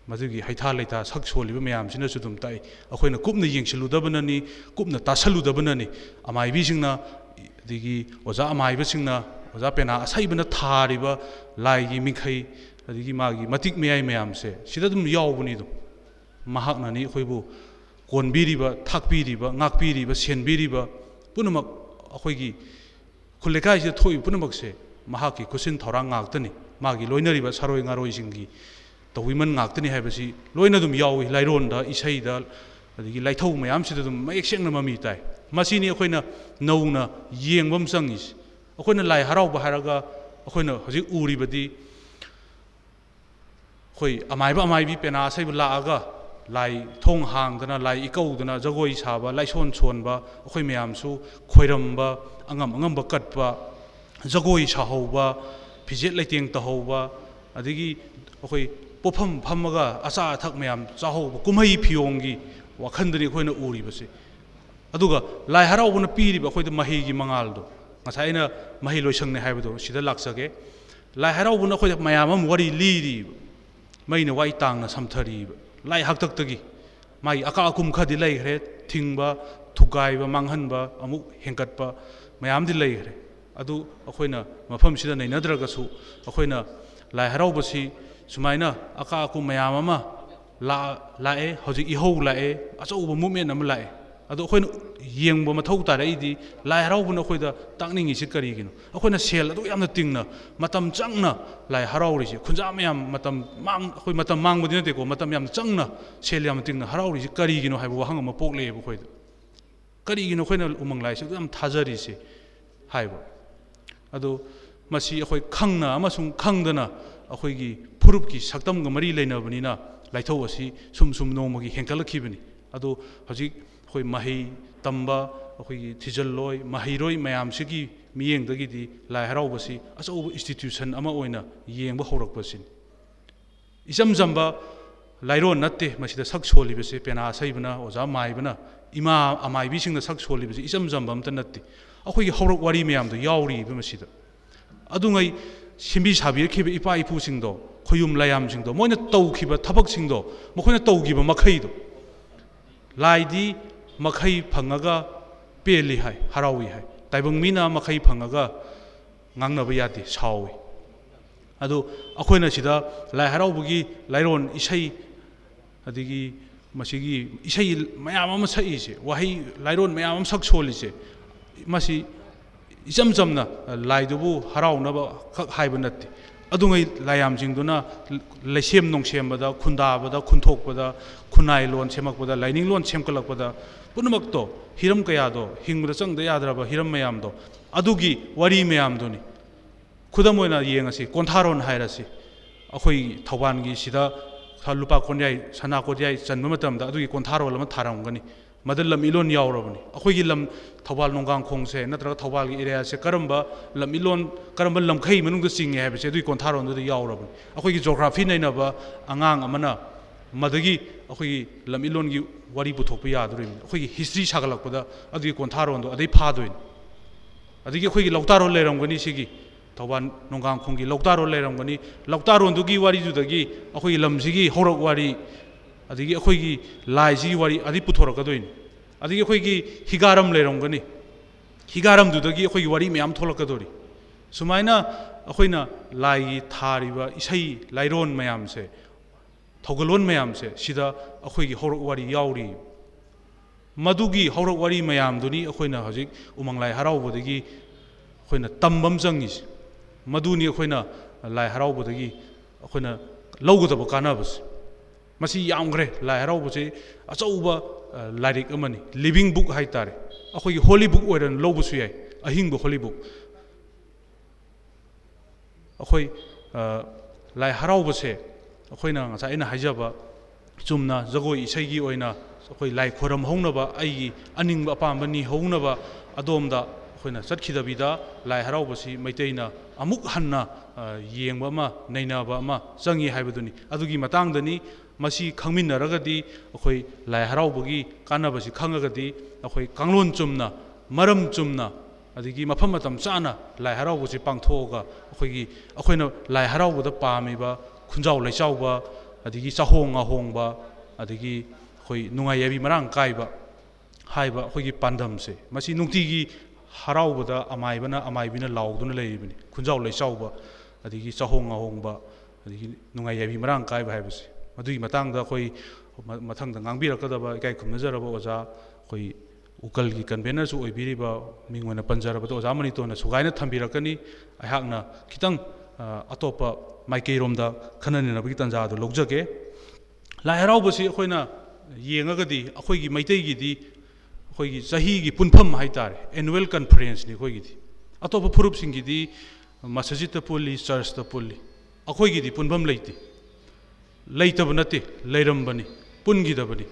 마저기 하이타 레타 삭초리바 매암시나 좀 따이 아코이나 굽나 잉실루다바니 굽나 따살루다바니 아마이 비싱나 ꯑꯗꯒꯤ ꯑꯣꯖꯥ ꯑꯃꯥꯏꯕꯁꯤꯡꯅ ꯑꯣꯖꯥ ꯄꯦꯅꯥ ꯑꯁꯩꯕꯅ ꯊꯥꯔꯤꯕ ꯂꯥꯏꯒꯤ ꯃꯤꯡꯈꯩ ꯑꯗꯒꯤ ꯃꯥꯒꯤ ꯃꯇꯤꯛ ꯃꯌꯥꯏ ꯃꯌꯥꯝꯁꯦ ꯁꯤꯗ ꯑꯗꯨꯝ ꯌꯥꯎꯕꯅꯤ ꯑꯗꯨꯝ ꯃꯍꯥꯛꯅꯅꯤ ꯑꯩꯈꯣꯏꯕꯨ ꯀꯣꯟꯕꯤꯔꯤꯕ ꯊꯥꯛꯄꯤꯔꯤꯕ ꯉꯥꯛꯄꯤꯔꯤꯕ ꯁꯦꯟꯕꯤꯔꯤꯕ ꯄꯨꯝꯅꯃꯛ ꯑꯩꯈꯣꯏꯒꯤ ꯈꯨꯜ ꯂꯩꯀꯥꯏꯁꯤꯗ ꯊꯣꯛꯏꯕ ꯄꯨꯝꯅꯃꯛꯁꯦ ꯃꯍꯥꯛꯀꯤ ꯈꯨꯠꯁꯤꯟ ꯊꯧꯔꯥꯡ ꯉꯥꯛꯇꯅꯤ ꯃꯥꯒꯤ ꯂꯣꯏꯅꯔꯤꯕ ꯁꯔꯣꯏ ꯉꯥꯔꯣꯏꯁꯤꯡꯒꯤ ꯇꯧꯕꯤꯃꯟ ꯉꯥꯛꯇꯅꯤ ꯍꯥꯏꯕꯁꯤ ꯂꯣꯏꯅ ꯑꯗꯨꯝ ꯌꯥꯎꯏ ꯂꯥꯏꯔꯣꯟꯗ ꯏꯁꯩꯗ ꯑꯗꯒꯤ ꯂꯥꯏꯊꯧ ꯃꯌꯥꯝꯁꯤꯗ ꯑꯗꯨꯝ ꯃꯌꯦꯛ ꯁꯦꯡꯅ ꯃꯃꯤ ꯇꯥꯏ ꯃꯁꯤꯅꯤ ꯑꯩꯈꯣꯏꯅ ꯅꯧꯅ ꯌꯦꯡꯕ ꯑꯃ ꯆꯪꯉꯤꯁꯤ ꯑꯩꯈꯣꯏꯅ ꯂꯥꯏ ꯍꯔꯥꯎꯕ ꯍꯥꯏꯔꯒ ꯑꯩꯈꯣꯏꯅ ꯍꯧꯖꯤꯛ ꯎꯔꯤꯕꯗꯤ ꯑꯩꯈꯣꯏ ꯑꯃꯥꯏꯕ ꯑꯃꯥꯏꯕꯤ ꯄꯦꯅꯥ ꯑꯁꯩꯕ ꯂꯥꯛꯑꯒ ꯂꯥꯏ ꯊꯣꯡ ꯍꯥꯡꯗꯅ ꯂꯥꯏ ꯏꯀꯧꯗꯅ ꯖꯒꯣꯏ ꯁꯥꯕ ꯂꯥꯏꯁꯣꯟ ꯁꯣꯟꯕ ꯑꯩꯈꯣꯏ ꯃꯌꯥꯝꯁꯨ ꯈꯣꯏꯔꯝꯕ ꯑꯉꯝ ꯑꯉꯝꯕ ꯀꯠꯄ ꯖꯒꯣꯏ ꯁꯥꯍꯧꯕ ꯐꯤꯖꯦꯠ ꯂꯩꯇꯦꯡ ꯇꯧꯍꯧꯕ ꯑꯗꯒꯤ ꯑꯩꯈꯣꯏ ꯄꯣꯠꯐꯝ ꯐꯝꯃꯒ ꯑꯆꯥ ꯑꯊꯛ ꯃꯌꯥꯝ ꯆꯥꯍꯧꯕ ꯀꯨꯝꯍꯩ ꯐꯤꯌꯣꯡꯒꯤ ꯋꯥꯈꯟꯗꯅꯤ ꯑꯩꯈꯣꯏꯅ ꯎꯔꯤꯕꯁꯦ ꯑꯗꯨꯒ ꯂꯥꯏ ꯍꯔꯥꯎꯕꯅ ꯄꯤꯔꯤꯕ ꯑꯩꯈꯣꯏꯗ ꯃꯍꯩꯒꯤ ꯃꯉꯥꯜꯗꯣ ꯉꯁꯥꯏ ꯑꯩꯅ ꯃꯍꯩ ꯂꯣꯏꯁꯪꯅꯦ ꯍꯥꯏꯕꯗꯣ ꯁꯤꯗ ꯂꯥꯛꯆꯒꯦ ꯂꯥꯏ ꯍꯔꯥꯎꯕꯅ ꯑꯩꯈꯣꯏꯗ ꯃꯌꯥꯝ ꯑꯃ ꯋꯥꯔꯤ ꯂꯤꯔꯤꯕ ꯃꯩꯅ ꯋꯥꯏ ꯇꯥꯡꯅ ꯁꯝꯊꯔꯤꯕ ꯂꯥꯏ ꯍꯥꯛꯇꯛꯇꯒꯤ ꯃꯥꯒꯤ ꯑꯀꯥ ꯑꯀꯨꯝ ꯈꯔꯗꯤ ꯂꯩꯈ꯭ꯔꯦ ꯊꯤꯡꯕ ꯊꯨꯒꯥꯏꯕ ꯃꯥꯡꯍꯟꯕ ꯑꯃꯨꯛ ꯍꯦꯟꯒꯠꯄ ꯃꯌꯥꯝꯗꯤ ꯂꯩꯈ꯭ꯔꯦ ꯑꯗꯨ ꯑꯩꯈꯣꯏꯅ ꯃꯐꯝꯁꯤꯗ ꯅꯩꯅꯗ꯭ꯔꯒꯁꯨ ꯑꯩꯈꯣꯏꯅ ꯂꯥꯏ ꯍꯔꯥꯎꯕꯁꯤ ꯁꯨꯃꯥꯏꯅ ꯑꯀꯥ ꯑꯀꯨꯝ ꯃꯌꯥꯝ ꯑꯃ लाए हजिक इहो लाए अचौब मूवमेंट लाए अदो अखोइन येंब मथौ तारैदि लाय हरावबन अखोइदा तांनिङिसि करिगिनो अखोइन सेल अदो यामना तिंगना मतम खुंजा मयाम मतम मांग अखोइ मतम चंगना सेल यामना तिंगना हरावरिसि है हाइबो वाहंग अम पोकलेब अखोइदा उमंग लायसि याम है हाइबो अदो मसी अखोइ खंगना अमसुंग खंगदना अखोइगी सक्तमग मरी लेना लाइथौ असी सुम सुम नोंमगी हेंकलखिबनी अदो हजिक अखोई मही तंबा अखोई थिजलोय महीरोय मयामसिगी मियेंदगी लाइ हराउबसी अचौब इंस्टिट्यूशन अमा ओइना येंब हौरकबसिन इचम जंबा लाइरोन नत्ते सक सोलिबसे पेना सैबना ओजा माइबना इमा अमाइबिसिंगना सक सोलिबसे इचम जंबा अमता नत्ते अखोई हौरक वारी मयामदो ꯑꯣꯖꯥ ꯃꯥꯏꯕꯅ ꯏꯃꯥ ꯑꯃꯥꯏꯕꯤꯁꯤꯡꯅ ꯁꯛ ꯁꯣꯜꯂꯤꯕꯁꯤ ꯏꯆꯝ ꯆꯝꯕ ꯑꯝꯇ ꯅꯠꯇꯦ ꯑꯩꯈꯣꯏꯒꯤ ꯍꯧꯔꯛ ꯋꯥꯔꯤ ꯃꯌꯥꯝꯗꯣ ꯌꯥꯎꯔꯤꯕ ꯃꯁꯤꯗ ꯑꯗꯨꯉꯩ ꯁꯦꯝꯕꯤ ꯁꯥꯕꯤꯔꯛꯈꯤꯕ ꯏꯄꯥ ꯏꯄꯨꯁꯤꯡꯗꯣ ꯈꯨꯌꯨꯝ ꯂꯥꯌꯥꯝꯁꯤꯡꯗꯣ ꯃꯣꯏꯅ ꯇꯧꯈꯤꯕ ꯊꯕꯛꯁꯤꯡꯗꯣ ꯃꯈꯣꯏꯅ ꯇꯧꯈꯤꯕ ꯃꯈꯩꯗꯣ ꯂꯥꯏꯗꯤ ꯃꯈꯩ ꯐꯪꯉꯒ ꯄꯦꯜꯂꯤ ꯍꯥꯏ ꯍꯔꯥꯎꯏ ꯍꯥꯏ ꯇꯥꯏꯕꯪ ꯃꯤꯅ ꯃꯈꯩ ꯐꯪꯉꯒ ꯉꯥꯡꯅꯕ ꯌꯥꯗꯦ ꯁꯥꯎꯏ ꯑꯗꯨ ꯑꯩꯈꯣꯏꯅ ꯁꯤꯗ ꯂꯥꯏ ꯍꯔꯥꯎꯕꯒꯤ ꯂꯥꯏꯔꯣꯟ ꯏꯁꯩ ꯑꯗꯒꯤ ꯃꯁꯤꯒꯤ ꯏꯁꯩ ꯃꯌꯥꯝ ꯑꯃ ꯁꯛꯏꯁꯦ ꯋꯥꯍꯩ ꯂꯥꯏꯔꯣꯟ ꯃꯌꯥꯝ ꯑꯃ ꯁꯛ ꯁꯣꯜꯂꯤꯁꯦ ꯃꯁꯤ ꯏꯆꯝ ꯆꯝꯅ ꯂꯥꯏꯗꯨꯕు ꯍꯔꯥꯎꯅꯕ ꯈꯛ ꯍꯥꯏꯕ ꯅꯠꯇꯦ ꯑꯗꯨꯉꯩ ꯂꯥꯏꯌꯥꯝꯁꯤꯡꯗꯨꯅ ꯂꯩꯁꯦꯝ ꯅꯣꯡꯁꯦꯝꯕꯗ ꯈꯨꯟꯗꯥꯕꯗ ꯈꯨꯟꯊꯣꯛꯄꯗ ꯈꯨꯟꯅꯥꯏ ꯂꯣꯟ ꯁꯦꯝꯃꯛꯄꯗ ꯂꯥꯏꯅꯤꯡ ꯂꯣꯟ ꯁꯦꯝꯒꯠꯂꯛꯄꯗ ꯄꯨꯝꯅꯃꯛꯇꯣ ꯍꯤꯔꯝ ꯀꯌꯥꯗꯣ ꯍꯤꯡꯕꯗ ꯆꯪꯗ ꯌꯥꯗ꯭ꯔꯕ ꯍꯤꯔꯝ ꯃꯌꯥꯝꯗꯣ ꯑꯗꯨꯒꯤ ꯋꯥꯔꯤ ꯃꯌꯥꯝꯗꯨꯅꯤ ꯈꯨꯗꯝ ꯑꯣꯏꯅ ꯌꯦꯡꯉꯁꯤ ꯀꯣꯟꯊꯥꯔꯣꯟ ꯍꯥꯏꯔꯁꯤ ꯑꯩꯈꯣꯏ ꯊꯧꯕꯥꯜꯒꯤ ꯁꯤꯗ ꯂꯨꯄꯥ ꯀꯣꯟꯌꯥꯏ ꯁꯅꯥ ꯀꯣꯟꯌꯥꯏ ꯆꯟꯕ ꯃꯇꯝꯗ ꯑꯗꯨꯒꯤ ꯀꯣꯟꯊꯥꯔꯣꯜ ꯑꯃ ꯊꯥꯔꯝꯒꯅꯤ ꯃꯗ ꯂꯝ ꯏꯂꯣꯟ ꯌꯥꯎꯔꯕꯅꯤ ꯑꯩꯈꯣꯏꯒꯤ ꯂꯝ ꯊꯧꯕꯥꯜ ꯅꯣꯡꯒꯥꯡꯈꯣꯡꯁꯦ ꯅꯠꯇ꯭ꯔꯒ ꯊꯧꯕꯥꯜꯒꯤ ꯑꯦꯔꯤꯌꯥꯁꯦ ꯀꯔꯝꯕ ꯂꯝ ꯏꯂꯣꯟ ꯀꯔꯝꯕ ꯂꯝꯈꯩ ꯃꯅꯨꯡꯗ ꯆꯤꯡꯉꯦ ꯍꯥꯏꯕꯁꯦ ꯑꯗꯨꯒꯤ ꯀꯣꯟꯊꯥꯔꯣꯟꯗꯨꯗ ꯌꯥꯎꯔꯕꯅꯤ ꯑꯩꯈꯣꯏꯒꯤ ꯖꯣꯒ꯭ꯔꯥꯐꯤ ꯅꯩꯅꯕ ꯑꯉꯥꯡ ꯑꯃꯅ ꯃꯗꯒꯤ ꯑꯩꯈꯣꯏꯒꯤ ꯂꯝ ꯏꯂꯣꯟꯒꯤ ꯋꯥꯔꯤ ꯄꯨꯊꯣꯛꯄ ꯌꯥꯗꯣꯔꯤꯕꯅꯤ ꯑꯩꯈꯣꯏꯒꯤ ꯍꯤꯁꯇ꯭ꯔꯤ ꯁꯥꯒꯠꯂꯛꯄꯗ ꯑꯗꯨꯒꯤ ꯀꯣꯟꯊꯥꯔꯣꯟꯗꯣ ꯑꯗꯩ ꯐꯥꯗꯣꯏꯅꯤ ꯑꯗꯒꯤ ꯑꯩꯈꯣꯏꯒꯤ ꯂꯧꯇꯥꯔꯣꯟ ꯂꯩꯔꯝꯒꯅꯤ ꯁꯤꯒꯤ ꯊꯧꯕꯥꯜ ꯅꯣꯡꯒꯥꯡꯈꯣꯡꯒꯤ ꯂꯧꯇꯥꯔꯣꯟ ꯂꯩꯔꯝꯒꯅꯤ ꯂꯧꯇꯥꯔꯣꯟꯗꯨꯒꯤ ꯋꯥꯔꯤꯗꯨꯗꯒꯤ ꯑꯩꯈꯣꯏꯒꯤ ꯂꯝꯁꯤꯒꯤ ꯍꯧꯔꯛ ꯋꯥꯔꯤ ꯑꯗꯒꯤ ꯑꯩꯈꯣꯏꯒꯤ ꯂꯥꯏꯁꯤꯒꯤ ꯋꯥꯔꯤ ꯑꯗꯩ ꯄꯨꯊꯣꯔꯛꯀꯗꯣꯏꯅꯤ ꯑꯗꯒꯤ ꯑꯩꯈꯣꯏꯒꯤ ꯍꯤꯒꯥꯔꯝ ꯂꯩꯔꯝꯒꯅꯤ ꯍꯤꯒꯥꯔꯝꯗꯨꯗꯒꯤ ꯑꯩꯈꯣꯏꯒꯤ ꯋꯥꯔꯤ ꯃꯌꯥꯝ ꯊꯣꯛꯂꯛꯀꯗꯣꯔꯤ ꯁꯨꯃꯥꯏꯅ ꯑꯩꯈꯣꯏꯅ ꯂꯥꯏꯒꯤ ꯊꯥꯔꯤꯕ ꯏꯁꯩ ꯂꯥꯏꯔꯣꯟ ꯃꯌꯥꯝꯁꯦ ꯊꯧꯒꯜꯂꯣꯟ ꯃꯌꯥꯝꯁꯦ ꯁꯤꯗ ꯑꯩꯈꯣꯏꯒꯤ ꯍꯧꯔꯛ ꯋꯥꯔꯤ ꯌꯥꯎꯔꯤ ꯃꯗꯨꯒꯤ ꯍꯧꯔꯛ ꯋꯥꯔꯤ ꯃꯌꯥꯝꯗꯨꯅꯤ ꯑꯩꯈꯣꯏꯅ ꯍꯧꯖꯤꯛ ꯎꯃꯪ ꯂꯥꯏ ꯍꯔꯥꯎꯕꯗꯒꯤ ꯑꯩꯈꯣꯏꯅ ꯇꯝꯕ ꯑꯃ ꯆꯪꯉꯤꯁꯦ ꯃꯗꯨꯅꯤ ꯑꯩꯈꯣꯏꯅ ꯂꯥꯏ ꯍꯔꯥꯎꯕꯗꯒꯤ ꯑꯩꯈꯣꯏꯅ ꯂꯧꯒꯗꯕ ꯀꯥꯟꯅꯕꯁꯦ ꯃꯁꯤ ꯌꯥꯝꯈ꯭ꯔꯦ ꯂꯥꯏ ꯍꯔꯥꯎꯕꯁꯤ ꯑꯆꯧꯕ ꯂꯥꯏꯔꯤꯛ ꯑꯃꯅꯤ ꯂꯤꯕꯤꯡ ꯕꯨꯛ ꯍꯥꯏꯇꯥꯔꯦ ꯑꯩꯈꯣꯏꯒꯤ ꯍꯣꯂꯤ ꯕꯨꯛ ꯑꯣꯏꯅ ꯂꯧꯕꯁꯨ ꯌꯥꯏ ꯑꯍꯤꯡꯕ ꯍꯣꯂꯤ ꯕꯨꯛ ꯑꯩꯈꯣꯏ ꯂꯥꯏ ꯍꯔꯥꯎꯕꯁꯦ ꯑꯩꯈꯣꯏꯅ ꯉꯁꯥꯏ ꯑꯩꯅ ꯍꯥꯏꯖꯕ ꯆꯨꯝꯅ ꯖꯒꯣꯏ ꯏꯁꯩꯒꯤ ꯑꯣꯏꯅ ꯑꯩꯈꯣꯏ ꯂꯥꯏ ꯈꯣꯏꯔꯝꯍꯧꯅꯕ ꯑꯩꯒꯤ ꯑꯅꯤꯡꯕ ꯑꯄꯥꯝꯕ ꯅꯤꯍꯧꯅꯕ ꯑꯗꯣꯝꯗ ꯑꯩꯈꯣꯏꯅ ꯆꯠꯈꯤꯗꯕꯤꯗ ꯂꯥꯏ ꯍꯔꯥꯎꯕꯁꯤ ꯃꯩꯇꯩꯅ ꯑꯃꯨꯛ ꯍꯟꯅ ꯌꯦꯡꯕ ꯑꯃ ꯅꯩꯅꯕ ꯑꯃ ꯆꯪꯉꯤ ꯍꯥꯏꯕꯗꯨꯅꯤ ꯑꯗꯨꯒꯤ ꯃꯇꯥꯡꯗꯅꯤ 마시 강민 나라가디 어코이 라이 하라우보기 까나바시 강가가디 어코이 강론 좀나 마름 좀나 아디기 마판 마탐 짜나 라이 하라우보지 빵토가 어코이 어코이나 라이 하라우보다 빠미바 군자우 레샤우바 아디기 사홍아 홍바 아디기 어코이 누가 예비 마랑 까이바 하이바 어코이 반담세 마시 농티기 하라우보다 아마이바나 아마이비나 라우도나 레이비니 군자우 레샤우바 아디기 사홍아 홍바 아디기 누가 예비 마랑 까이바 하이바시 ꯃꯗꯨꯒꯤ ꯃꯇꯥꯡꯗ ꯑꯩꯈꯣꯏ ꯃꯊꯪꯗ ꯉꯥꯡꯕꯤꯔꯛꯀꯗꯕ ꯏꯀꯥꯏ ꯈꯨꯝꯅꯖꯔꯕ ꯑꯣꯖꯥ ꯑꯩꯈꯣꯏ ꯎꯀꯜꯒꯤ ꯀꯟꯚꯦꯅꯔꯁꯨ ꯑꯣꯏꯕꯤꯔꯤꯕ ꯃꯤꯡ ꯑꯣꯏꯅ ꯄꯟꯖꯔꯕꯗ ꯑꯣꯖꯥ ꯃꯅꯤꯇꯣꯟꯅ ꯁꯨꯒꯥꯏꯅ ꯊꯝꯕꯤꯔꯛꯀꯅꯤ ꯑꯩꯍꯥꯛꯅ ꯈꯤꯇꯪ ꯑꯇꯣꯞꯄ ꯃꯥꯏꯀꯩꯔꯣꯝꯗ ꯈꯟꯅ ꯅꯩꯅꯕꯒꯤ ꯇꯥꯟꯖꯥꯗꯨ ꯂꯧꯖꯒꯦ ꯂꯥꯏ ꯍꯔꯥꯎꯕꯁꯤ ꯑꯩꯈꯣꯏꯅ ꯌꯦꯡꯉꯒꯗꯤ ꯑꯩꯈꯣꯏꯒꯤ ꯃꯩꯇꯩꯒꯤꯗꯤ ꯑꯩꯈꯣꯏꯒꯤ ꯆꯍꯤꯒꯤ ꯄꯨꯟꯐꯝ ꯍꯥꯏꯇꯥꯔꯦ ꯑꯦꯅꯨꯋꯦꯜ ꯀꯟꯐꯔꯦꯟꯁꯅꯤ ꯑꯩꯈꯣꯏꯒꯤꯗꯤ ꯑꯇꯣꯞꯄ ꯐꯨꯔꯨꯞꯁꯤꯡꯒꯤꯗꯤ ꯃꯁꯖꯤꯠꯇ ꯄꯨꯜꯂꯤ ꯆꯔꯆꯇ ꯄꯨꯜꯂꯤ ꯑꯩꯈꯣꯏꯒꯤꯗꯤ ꯄꯨꯟꯐꯝ ꯂꯩꯇꯦ ꯂꯩꯇꯕ ꯅꯠꯇꯦ ꯂꯩꯔꯝꯕꯅꯤ ꯄꯨꯟꯈꯤꯗꯕꯅꯤ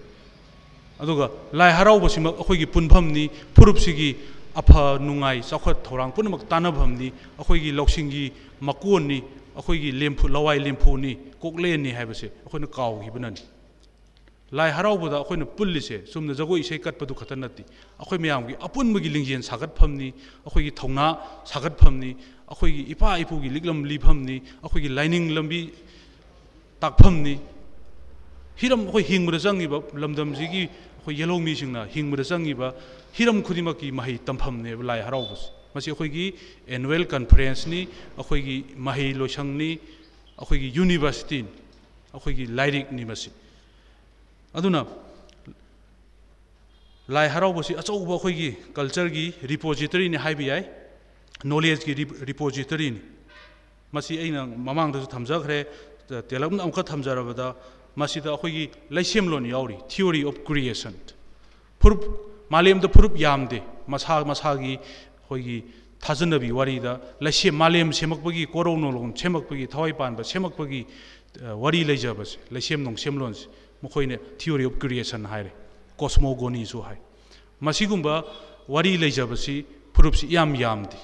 ꯑꯗꯨꯒ ꯂꯥꯏ ꯍꯔꯥꯎꯕꯁꯤꯃꯛ ꯑꯩꯈꯣꯏꯒꯤ ꯄꯨꯟꯐꯝꯅꯤ ꯐꯨꯔꯨꯞꯁꯤꯒꯤ ꯑꯐ ꯅꯨꯡꯉꯥꯏ ꯆꯥꯎꯈꯠ ꯊꯧꯔꯥꯡ ꯄꯨꯝꯅꯃꯛ ꯇꯥꯟꯅꯐꯝꯅꯤ ꯑꯩꯈꯣꯏꯒꯤ ꯂꯧꯁꯤꯡꯒꯤ ꯃꯀꯣꯟꯅꯤ ꯑꯩꯈꯣꯏꯒꯤ ꯂꯦꯝꯐꯨ ꯂꯋꯥꯏ ꯂꯦꯝꯐꯨꯅꯤ ꯀꯣꯛꯂꯦꯟꯅꯤ ꯍꯥꯏꯕꯁꯦ ꯑꯩꯈꯣꯏꯅ ꯀꯥꯎꯈꯤꯕꯅꯅꯤ ꯂꯥꯏ ꯍꯔꯥꯎꯕꯗ ꯑꯩꯈꯣꯏꯅ ꯄꯨꯜꯂꯤꯁꯦ ꯆꯨꯝꯅ ꯖꯒꯣꯏ ꯏꯁꯩ ꯀꯠꯄꯗꯨ ꯈꯛꯇ ꯅꯠꯇꯦ ꯑꯩꯈꯣꯏ ꯃꯌꯥꯝꯒꯤ ꯑꯄꯨꯟꯕꯒꯤ ꯂꯤꯡꯖꯦꯜ ꯁꯥꯒꯠꯐꯝꯅꯤ ꯑꯩꯈꯣꯏꯒꯤ ꯊꯧꯅꯥ ꯁꯥꯒꯠꯐꯝꯅꯤ ꯑꯩꯈꯣꯏꯒꯤ ꯏꯄꯥ ꯏꯄꯨꯒꯤ ꯂꯤꯛꯂꯝ ꯂꯤꯐꯝꯅꯤ ꯑꯩꯈꯣꯏꯒꯤ ꯂꯥꯏꯅꯤꯡ ꯂꯝꯕꯤ tak pham ni hiram koi hing mura sang ba lamdam ji ki koi yellow mi sing na hing mura sang ba hiram khudima ki mahi tam pham ne lai harau bus masi khoi gi annual conference ni khoi gi mahi lo sang ni khoi gi university khoi gi lairik ni masi aduna lai harau bus a chau ba khoi gi culture gi repository ni hai bi ai knowledge gi repository ni masi aina mamang da su thamja khre 대라분 암카 탐자라보다 마시다 거기 레심론 야우리 theory of creation. 푸룹 말렘도 푸룹 야암데 마사 마사기 거기 타즈너비 와리다 레시 말렘 세먹버기 고로노롱 세먹버기 타와이반바 세먹버기 와리 레자버스 레셈농 셈론스 무코이네 theory of creation 하이레 코스모고니 수 하이. 마시군바 와리 레자버시 푸룹시 얌 얌디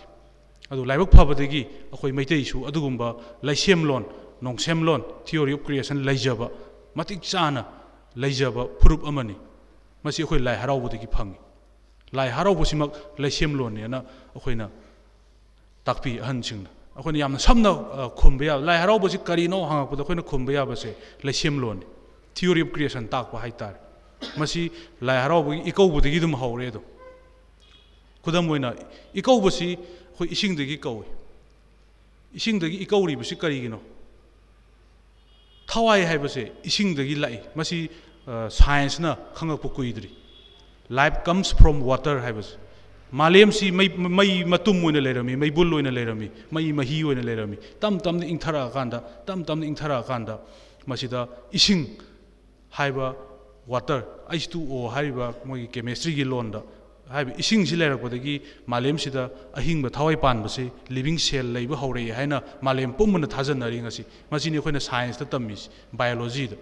아도 라이브 파버데기 아코이 메이테이슈 아두군바 레셈론 ꯅꯣꯡꯁꯦꯝꯂꯣꯟ theory of creation ꯂꯩꯖꯕ ꯃꯇꯤꯛ ꯆꯥꯅ ꯂꯩꯖꯕ ꯐꯨꯔꯨꯞ ꯑꯃꯅꯤ ꯃꯁꯤ ꯑꯩꯈꯣꯏ ꯂꯥꯏ ꯍꯔꯥꯎꯕꯗꯒꯤ ꯐꯪꯉꯤ ꯂꯥꯏ ꯍꯔꯥꯎꯕꯁꯤꯃꯛ ꯂꯩꯁꯦꯝꯂꯣꯟꯅꯦꯅ ꯑꯩꯈꯣꯏꯅ ꯇꯥꯛꯄꯤ ꯑꯍꯟꯁꯤꯡꯅ ꯑꯩꯈꯣꯏꯅ ꯌꯥꯝꯅ ꯁꯝꯅ ꯈꯨꯝꯕ ꯌꯥꯕ ꯂꯥꯏ ꯍꯔꯥꯎꯕꯁꯤ ꯀꯔꯤꯅꯣ ꯍꯪꯉꯛꯄꯗ ꯑꯩꯈꯣꯏꯅ ꯈꯨꯝꯕ ꯌꯥꯕꯁꯦ ꯂꯩꯁꯦꯝꯂꯣꯟꯅꯤ ꯊꯤꯑꯣꯔꯤ ꯑꯣꯐ ꯀ꯭ꯔꯤꯌꯦꯁꯟ ꯇꯥꯛꯄ ꯍꯥꯏꯇꯥꯔꯦ ꯃꯁꯤ ꯂꯥꯏ ꯍꯔꯥꯎꯕꯒꯤ ꯏꯀꯧꯕꯗꯒꯤ ꯑꯗꯨꯝ ꯍꯧꯔꯦ ꯑꯗꯨꯝ ꯈꯨꯗꯝ ꯑꯣꯏꯅ ꯏꯀꯧꯕꯁꯤ ꯑꯩꯈꯣꯏ ꯏꯁꯤꯡꯗꯒꯤ ꯀꯧꯏ ꯏꯁꯤꯡꯗꯒꯤ ꯏꯀꯧꯔꯤꯕꯁꯤ ꯀꯔꯤꯒꯤꯅꯣ थवाई है इसिंग लाई साइंस खंगप कुईद्री लाइफ कम्स फ्रॉम वाटर है मालेम से मई मई मतुम लेरमी मई बुल लेरमी मई मही लेरमी तम तम इंथर तम तम इंथर इसिंग वाटर एच टू ओ मोई केमेस्ट्री लोन ꯑꯣ ꯍꯥꯏꯔꯤꯕ ꯃꯣꯏꯒꯤ ꯀꯦꯃꯦꯁꯇ꯭ꯔꯤꯒꯤ ꯂꯣꯟꯗ ꯍꯥꯏꯕ ꯏꯁꯤꯡꯁꯤ ꯂꯩꯔꯛꯄꯗꯒꯤ ꯃꯥꯂꯦꯝꯁꯤꯗ ꯑꯍꯤꯡꯕ ꯊꯋꯥꯏ ꯄꯥꯟꯕꯁꯤ ꯂꯤꯕꯤꯡ ꯁꯦꯜ ꯂꯩꯕ ꯍꯧꯔꯛꯏ ꯍꯥꯏꯅ ꯃꯥꯂꯦꯝ ꯄꯨꯝꯕꯅ ꯊꯥꯖꯅꯔꯤ ꯉꯁꯤ ꯃꯁꯤꯅꯤ ꯑꯩꯈꯣꯏꯅ ꯁꯥꯏꯟꯁꯇ ꯇꯝꯃꯤꯁꯤ ꯕꯥꯏꯑꯣꯂꯣꯖꯤꯗ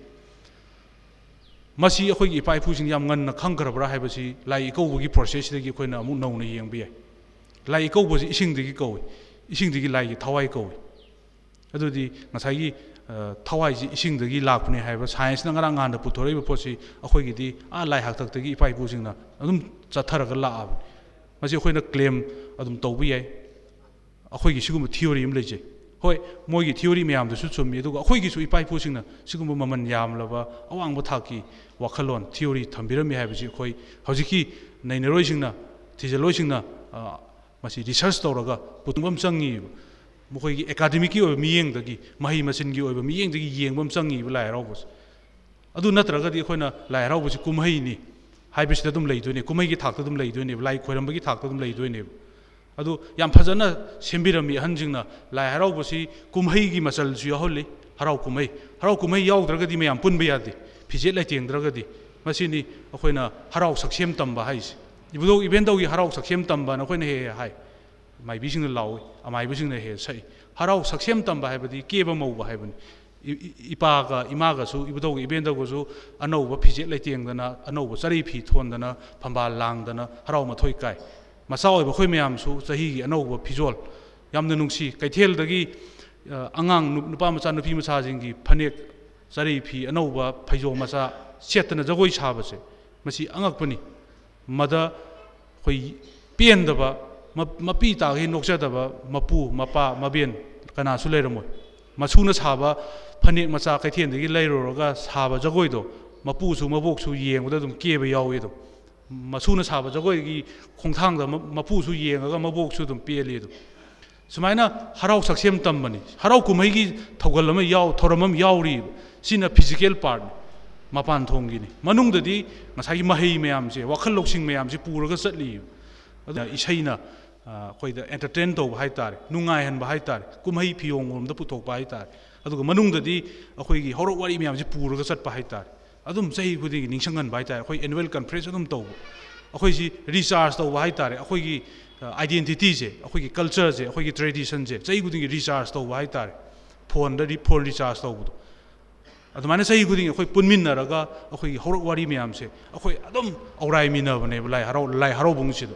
ꯃꯁꯤ ꯑꯩꯈꯣꯏꯒꯤ ꯏꯄꯥ ꯏꯄꯨꯁꯤꯡ ꯌꯥꯝ ꯉꯟꯅ ꯈꯪꯈ꯭ꯔꯕ꯭ꯔꯥ ꯍꯥꯏꯕꯁꯤ ꯂꯥꯏ ꯏꯀꯧꯕꯒꯤ ꯄ꯭ꯔꯣꯁꯦꯁꯁꯤꯗꯒꯤ ꯑꯩꯈꯣꯏꯅ ꯑꯃꯨꯛ ꯅꯧꯅ ꯌꯦꯡꯕ ꯌꯥꯏ ꯂꯥꯏ ꯏꯀꯧꯕꯁꯤ ꯏꯁꯤꯡꯗꯒꯤ ꯀꯧꯏ ꯏꯁꯤꯡꯗꯒꯤ ꯂꯥꯏꯒꯤ ꯊꯋꯥꯏ ꯀꯧꯏ ꯑꯗꯨꯗꯤ ꯉꯁꯥꯏꯒꯤ 타와이지 이싱더기 라프니 하이버 사이언스나 가랑 간다 부터리 보시 아코이기디 아 라이 학탁더기 이파이 부싱나 아좀 자타라가 라 마치 코이나 클레임 아좀 도비에 아코이기 시금 티오리 임레지. 호이 모이기 티오리 미암도 수좀 예도 아코이기 수 이파이 부싱나 시금 뭐만 야암라바 아왕 부탁기 와칼론 티오리 덤비름이 하이버지 코이 허지키 네네로이싱나 디젤로이싱나 아 마치 리서치 도라가 보통 범상이 ꯃꯈꯣꯏꯒꯤ ꯑꯦꯀꯥꯗꯃꯤꯛꯀꯤ ꯑꯣꯏꯕ ꯃꯤꯠꯌꯦꯡꯗꯒꯤ ꯃꯍꯩ ꯃꯁꯤꯡꯒꯤ ꯑꯣꯏꯕ ꯃꯤꯠꯌꯦꯡꯗꯒꯤ ꯌꯦꯡꯕ ꯑꯃ ꯆꯪꯉꯤꯕ ꯂꯥꯏ ꯍꯔꯥꯎꯕꯁꯦ ꯑꯗꯨ ꯅꯠꯇ꯭ꯔꯒꯗꯤ ꯑꯩꯈꯣꯏꯅ ꯂꯥꯏ ꯍꯔꯥꯎꯕꯁꯤ ꯀꯨꯝꯍꯩꯅꯤ ꯍꯥꯏꯕꯁꯤꯗ ꯑꯗꯨꯝ ꯂꯩꯗꯣꯏꯅꯦ ꯀꯨꯝꯍꯩꯒꯤ ꯊꯥꯛꯇ ꯑꯗꯨꯝ ꯂꯩꯗꯣꯏꯅꯦꯕ ꯂꯥꯏ ꯈꯣꯏꯔꯝꯕꯒꯤ ꯊꯥꯛꯇ ꯑꯗꯨꯝ ꯂꯩꯗꯣꯏꯅꯦꯕ ꯑꯗꯨ ꯌꯥꯝ ꯐꯖꯅ ꯁꯦꯝꯕꯤꯔꯝꯃꯤ ꯑꯍꯟꯁꯤꯡꯅ ꯂꯥꯏ ꯍꯔꯥꯎꯕꯁꯤ ꯀꯨꯝꯍꯩꯒꯤ ꯃꯆꯜꯁꯨ ꯌꯥꯎꯍꯜꯂꯤ ꯍꯔꯥꯎ ꯀꯨꯝꯍꯩ ꯍꯔꯥꯎ ꯀꯨꯝꯍꯩ ꯌꯥꯎꯗ꯭ꯔꯒꯗꯤ ꯃꯌꯥꯝ ꯄꯨꯟꯕ ꯌꯥꯗꯦ ꯐꯤꯖꯦꯠ ꯂꯩꯇꯦꯡꯗ꯭ꯔꯒꯗꯤ ꯃꯁꯤꯅꯤ ꯑꯩꯈꯣꯏꯅ ꯍꯔꯥꯎ ꯁꯛꯁꯦꯝ ꯇꯝꯕ ꯍꯥꯏꯁꯦ ꯏꯕꯨꯗꯧ ꯏꯕꯦꯟꯗꯧꯒꯤ ꯍꯔꯥꯎ ꯁꯛꯁꯦꯝ ꯇꯝꯕ ꯑꯩꯈꯣꯏꯅ ꯍꯦꯛ ꯍꯦꯛ ꯍꯥꯏ माइबीसिंग लाओ अमाइबीसिंग हे सही हराव सक्सेम तंब है केब मौब है इपाग इमागसु इबदौग इबेंदगसु अनौब फिजेट लेतेंदना अनौब चरी फी थोंदना फंबा लांगदना हराव मथोय काय मसाव बखोय मयामसु चही अनौब फिजोल यामन नुंसी कैथेलदगी angang nupa macha nupi macha jingi phanek chari phi anauba phaijo macha setna jagoi sabase masi angak pani mada khoi pen daba mapi ta gi nokcha da ba mapu mapa mabian kana su lai ramoi machu na sa ba phane ma cha kai thien de gi lai ro ga sa ba jagoi do mapu su mabok su yeng da dum ke ba yaw do machu na sa ba jagoi gi khong thang da mapu su yeng ga mabok su dum pe le do sumaina harau saksem tam bani harau kumai gi thogal ma yaw thoramam yaw ri sina physical part mapan thong gi ni manung da di ngasai mahei mayam se wakhal loksing mayam se pura ga sat li ꯏꯁꯩꯅ ꯑꯩꯈꯣꯏꯗ entertain ꯇꯧꯕ ꯍꯥꯏꯇꯥꯔꯦ ꯅꯨꯡꯉꯥꯏꯍꯟꯕ ꯍꯥꯏꯇꯥꯔꯦ ꯀꯨꯝꯍꯩ ꯐꯤꯌꯣꯡꯂꯣꯝꯗ ꯄꯨꯊꯣꯛꯄ ꯍꯥꯏꯇꯥꯔꯦ ꯑꯗꯨꯒ ꯃꯅꯨꯡꯗꯗꯤ ꯑꯩꯈꯣꯏꯒꯤ ꯍꯧꯔꯛ ꯋꯥꯔꯤ ꯃꯌꯥꯝꯁꯦ ꯄꯨꯔꯒ ꯆꯠꯄ ꯍꯥꯏꯇꯥꯔꯦ ꯑꯗꯨꯝ ꯆꯍꯤ ꯈꯨꯗꯤꯡꯒꯤ ꯅꯤꯡꯁꯤꯡꯍꯟꯕ ꯍꯥꯏꯇꯥꯔꯦ ꯑꯩꯈꯣꯏ ꯑꯦꯅꯨꯋꯦꯜ ꯀꯟꯐ꯭ꯔꯦꯟꯁ ꯑꯗꯨꯝ ꯇꯧꯕ ꯑꯩꯈꯣꯏꯁꯤ ꯔꯤꯆꯥꯔꯖ ꯇꯧꯕ ꯍꯥꯏꯇꯥꯔꯦ ꯑꯩꯈꯣꯏꯒꯤ ꯑꯥꯏꯗꯦꯟꯇꯤꯇꯤꯁꯦ ꯑꯩꯈꯣꯏꯒꯤ ꯀꯜꯆꯔꯁꯦ ꯑꯩꯈꯣꯏꯒꯤ ꯇ꯭ꯔꯦꯗꯤꯁꯟꯁꯦ ꯆꯍꯤ ꯈꯨꯗꯤꯡꯒꯤ ꯔꯤꯆꯥꯔꯖ ꯇꯧꯕ ꯍꯥꯏꯇꯥꯔꯦ ꯐꯣꯟꯗ ꯐꯣꯟ ꯔꯤꯆꯥꯔꯖ ꯇꯧꯕꯗꯣ ꯑꯗꯨꯃꯥꯏꯅ ꯆꯍꯤ ꯈꯨꯗꯤꯡꯒꯤ ꯑꯩꯈꯣꯏ ꯄꯨꯟꯃꯤꯟꯅꯔꯒ ꯑꯩꯈꯣꯏꯒꯤ ꯍꯧꯔꯛ ꯋꯥꯔꯤ ꯃꯌꯥꯝꯁꯦ ꯑꯩꯈꯣꯏ ꯑꯗꯨꯝ ꯑꯧꯔꯥꯏꯃꯤꯟꯅꯕꯅꯦꯕ ꯂꯥꯏ ꯍꯔꯥꯎ ꯂꯥꯏ ꯍꯔꯥꯎꯕꯨꯡꯁꯤꯗ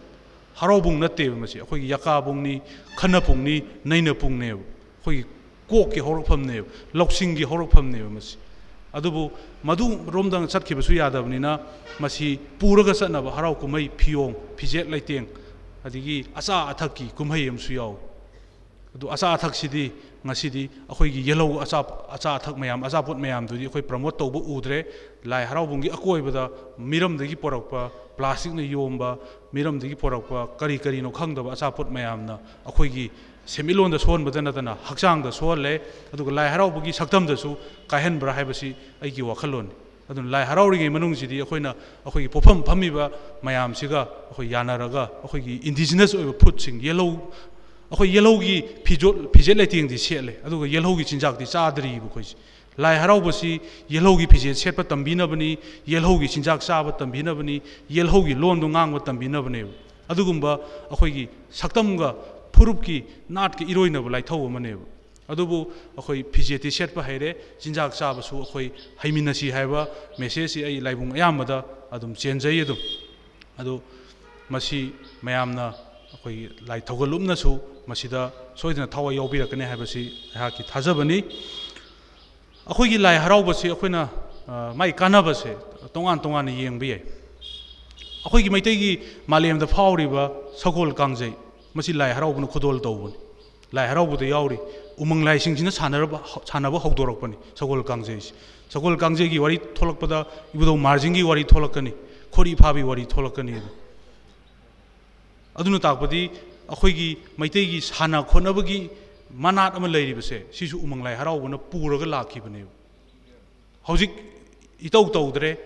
ꯍꯔꯥꯎꯕꯨꯡ ꯅꯠꯇꯦꯕ ꯃꯁꯤ ꯑꯩꯈꯣꯏꯒꯤ ꯌꯥꯀꯥꯕꯨꯡꯅꯤ ꯈꯟꯅꯄꯨꯡꯅꯤ ꯅꯩꯅꯄꯨꯡꯅꯦꯕ ꯑꯩꯈꯣꯏꯒꯤ ꯀꯣꯛꯀꯤ ꯍꯧꯔꯛꯐꯝꯅꯦꯕ ꯂꯧꯁꯤꯡꯒꯤ ꯍꯧꯔꯛꯐꯝꯅꯦꯕ ꯃꯁꯤ ꯑꯗꯨꯕꯨ ꯃꯗꯨꯔꯣꯝꯗꯪ ꯆꯠꯈꯤꯕꯁꯨ ꯌꯥꯗꯕꯅꯤꯅ ꯃꯁꯤ ꯄꯨꯔꯒ ꯆꯠꯅꯕ ꯍꯔꯥꯎ ꯀꯨꯝꯍꯩ ꯐꯤꯌꯣꯡ ꯐꯤꯖꯦꯠ ꯂꯩꯇꯦꯡ ꯑꯗꯒꯤ ꯑꯆꯥ ꯑꯊꯛꯀꯤ ꯀꯨꯝꯍꯩ ꯑꯃꯁꯨ ꯌꯥꯎꯋꯤ ꯑꯗꯨ ꯑꯆꯥ ꯑꯊꯛꯁꯤꯗꯤ ꯉꯁꯤꯗꯤ ꯑꯩꯈꯣꯏꯒꯤ ꯌꯦꯜꯍꯧ ꯑꯆꯥ ꯑꯆꯥ ꯑꯊꯛ ꯃꯌꯥꯝ ꯑꯆꯥꯄꯣꯠ ꯃꯌꯥꯝꯗꯨꯗꯤ ꯑꯩꯈꯣꯏ ꯄ꯭ꯔꯃꯣꯠ ꯇꯧꯕ ꯎꯗ꯭ꯔꯦ ꯂꯥꯏ ꯍꯔꯥꯎꯕꯨꯡꯒꯤ ꯑꯀꯣꯏꯕꯗ ꯃꯤꯔꯝꯗꯒꯤ ꯄꯣꯔꯛꯄ ꯄ꯭ꯂꯥꯁꯇꯤꯛꯅ ꯌꯣꯝꯕ ꯃꯤꯔꯝꯗꯒꯤ ꯄꯣꯔꯛꯄ ꯀꯔꯤ ꯀꯔꯤꯅꯣ ꯈꯪꯗꯕ ꯑꯆꯥꯄꯣꯠ ꯃꯌꯥꯝꯅ ꯑꯩꯈꯣꯏꯒꯤ ꯁꯦꯟꯃꯤꯠꯂꯣꯟꯗ ꯁꯣꯛꯍꯟꯕꯗ ꯅꯠꯇꯅ ꯍꯛꯆꯥꯡꯗ ꯁꯣꯛꯍꯜꯂꯦ ꯑꯗꯨꯒ ꯂꯥꯏ ꯍꯔꯥꯎꯕꯒꯤ ꯁꯛꯇꯝꯗꯁꯨ ꯀꯥꯏꯍꯟꯕ꯭ꯔꯥ ꯍꯥꯏꯕꯁꯤ ꯑꯩꯒꯤ ꯋꯥꯈꯜꯂꯣꯟꯅꯤ ꯑꯗꯨꯅ ꯂꯥꯏ ꯍꯔꯥꯎꯔꯤꯉꯩ ꯃꯅꯨꯡꯁꯤꯗꯤ ꯑꯩꯈꯣꯏꯅ ꯑꯩꯈꯣꯏꯒꯤ ꯄꯣꯠꯐꯝ ꯐꯝꯃꯤꯕ ꯃꯌꯥꯝꯁꯤꯒ ꯑꯩꯈꯣꯏ ꯌꯥꯅꯔꯒ ꯑꯩꯈꯣꯏꯒꯤ ꯏꯟꯗꯤꯖꯤꯅꯁ ꯑꯣꯏꯕ ꯐꯨꯗꯁꯤꯡ ꯌꯦꯜꯍꯧ ꯑꯩꯈꯣꯏ ꯌꯦꯜꯍꯧꯒꯤ ꯐꯤꯖꯣꯠ ꯐꯤꯖꯦꯠ ꯂꯩꯇꯦꯡꯗꯤ ꯁꯦꯠꯂꯦ ꯑꯗꯨꯒ ꯌꯦꯜꯍꯧꯒꯤ ꯆꯤꯟꯖꯥꯛꯇꯤ ꯆꯥꯗ꯭ꯔꯤꯕ ꯑꯩꯈꯣꯏꯁꯦ ꯂꯥꯏ ꯍꯔꯥꯎꯕꯁꯤ ꯌꯦꯜꯍꯧꯒꯤ ꯐꯤꯖꯦꯠ ꯁꯦꯠꯄ ꯇꯝꯕꯤꯅꯕꯅꯤ ꯌꯦꯜꯍꯧꯒꯤ ꯆꯤꯟꯖꯥꯛ ꯆꯥꯕ ꯇꯝꯕꯤꯅꯕꯅꯤ ꯌꯦꯜꯍꯧꯒꯤ ꯂꯣꯟꯗꯣ ꯉꯥꯡꯕ ꯇꯝꯕꯤꯅꯕꯅꯦꯕ ꯑꯗꯨꯒꯨꯝꯕ ꯑꯩꯈꯣꯏꯒꯤ ꯁꯛꯇꯝꯒ ꯐꯨꯔꯨꯞꯀꯤ ꯅꯥꯠꯀ ꯏꯔꯣꯏꯅꯕ ꯂꯥꯏꯊꯧ ꯑꯃꯅꯦꯕ ꯑꯗꯨꯕꯨ ꯑꯩꯈꯣꯏ ꯐꯤꯖꯦꯠꯇꯤ ꯁꯦꯠꯄ ꯍꯩꯔꯦ ꯆꯤꯟꯖꯥꯛ ꯆꯥꯕꯁꯨ ꯑꯩꯈꯣꯏ ꯍꯩꯃꯤꯟꯅꯁꯤ ꯍꯥꯏꯕ ꯃꯦꯁꯦꯖꯁꯤ ꯑꯩ ꯂꯥꯏꯕꯨꯡ ꯑꯌꯥꯝꯕꯗ ꯑꯗꯨꯝ ꯆꯦꯟꯖꯩ ꯑꯗꯨꯝ ꯑꯗꯨ ꯃꯁꯤ ꯃꯌꯥꯝꯅ ꯑꯩꯈꯣꯏꯒꯤ ꯂꯥꯏ ꯊꯧꯒꯜꯂꯨꯞꯅꯁꯨ ꯃꯁꯤꯗ ꯁꯣꯏꯗꯅ ꯊꯋꯥꯏ ꯌꯥꯎꯕꯤꯔꯛꯀꯅꯤ ꯍꯥꯏꯕꯁꯤ ꯑꯩꯍꯥꯛꯀꯤ ꯊꯥꯖꯕꯅꯤ ꯑꯩꯈꯣꯏꯒꯤ ꯂꯥꯏ ꯍꯔꯥꯎꯕꯁꯤ ꯑꯩꯈꯣꯏꯅ ꯃꯥꯒꯤ ꯀꯥꯟꯅꯕꯁꯦ ꯇꯣꯉꯥꯟ ꯇꯣꯉꯥꯟꯅ ꯌꯦꯡꯕ ꯌꯥꯏ ꯑꯩꯈꯣꯏꯒꯤ ꯃꯩꯇꯩꯒꯤ ꯃꯥꯂꯦꯝꯗ ꯐꯥꯎꯔꯤꯕ ꯁꯒꯣꯜ ꯀꯥꯡꯖꯩ ꯃꯁꯤ ꯂꯥꯏ ꯍꯔꯥꯎꯕꯅ ꯈꯨꯗꯣꯜ ꯇꯧꯕꯅꯤ ꯂꯥꯏ ꯍꯔꯥꯎꯕꯗ ꯌꯥꯎꯔꯤ ꯎꯃꯪ ꯂꯥꯏꯁꯤꯡꯁꯤꯅ ꯁꯥꯟꯅꯔꯕ ꯁꯥꯟꯅꯕ ꯍꯧꯗꯣꯔꯛꯄꯅꯤ ꯁꯒꯣꯜ ꯀꯥꯡꯖꯩꯁꯤ ꯁꯒꯣꯜ ꯀꯥꯡꯖꯩꯒꯤ ꯋꯥꯔꯤ ꯊꯣꯛꯂꯛꯄꯗ ꯏꯕꯨꯙꯧ ꯃꯥꯔꯖꯤꯡꯒꯤ ꯋꯥꯔꯤ ꯊꯣꯛꯂꯛꯀꯅꯤ ꯈꯣꯔꯤ ꯐꯥꯕꯤ ꯋꯥꯔꯤ ꯊꯣꯛꯂꯛꯀꯅꯤ ꯑꯗꯨ ꯑꯗꯨꯅ ꯇꯥꯛꯄꯗꯤ ꯑꯩꯈꯣꯏꯒꯤ ꯃꯩꯇꯩꯒꯤ ꯁꯥꯟꯅ ꯈꯣꯠꯅꯕꯒꯤ ꯃꯅꯥꯠ ꯑꯃ ꯂꯩꯔꯤꯕꯁꯦ ꯁꯤꯁꯨ ꯎꯃꯪ ꯂꯥꯏ ꯍꯔꯥꯎꯕꯅ ꯄꯨꯔꯒ ꯂꯥꯛꯈꯤꯕꯅꯦꯕ ꯍꯧꯖꯤꯛ ꯏꯇꯧ ꯇꯧꯗ꯭ꯔꯦ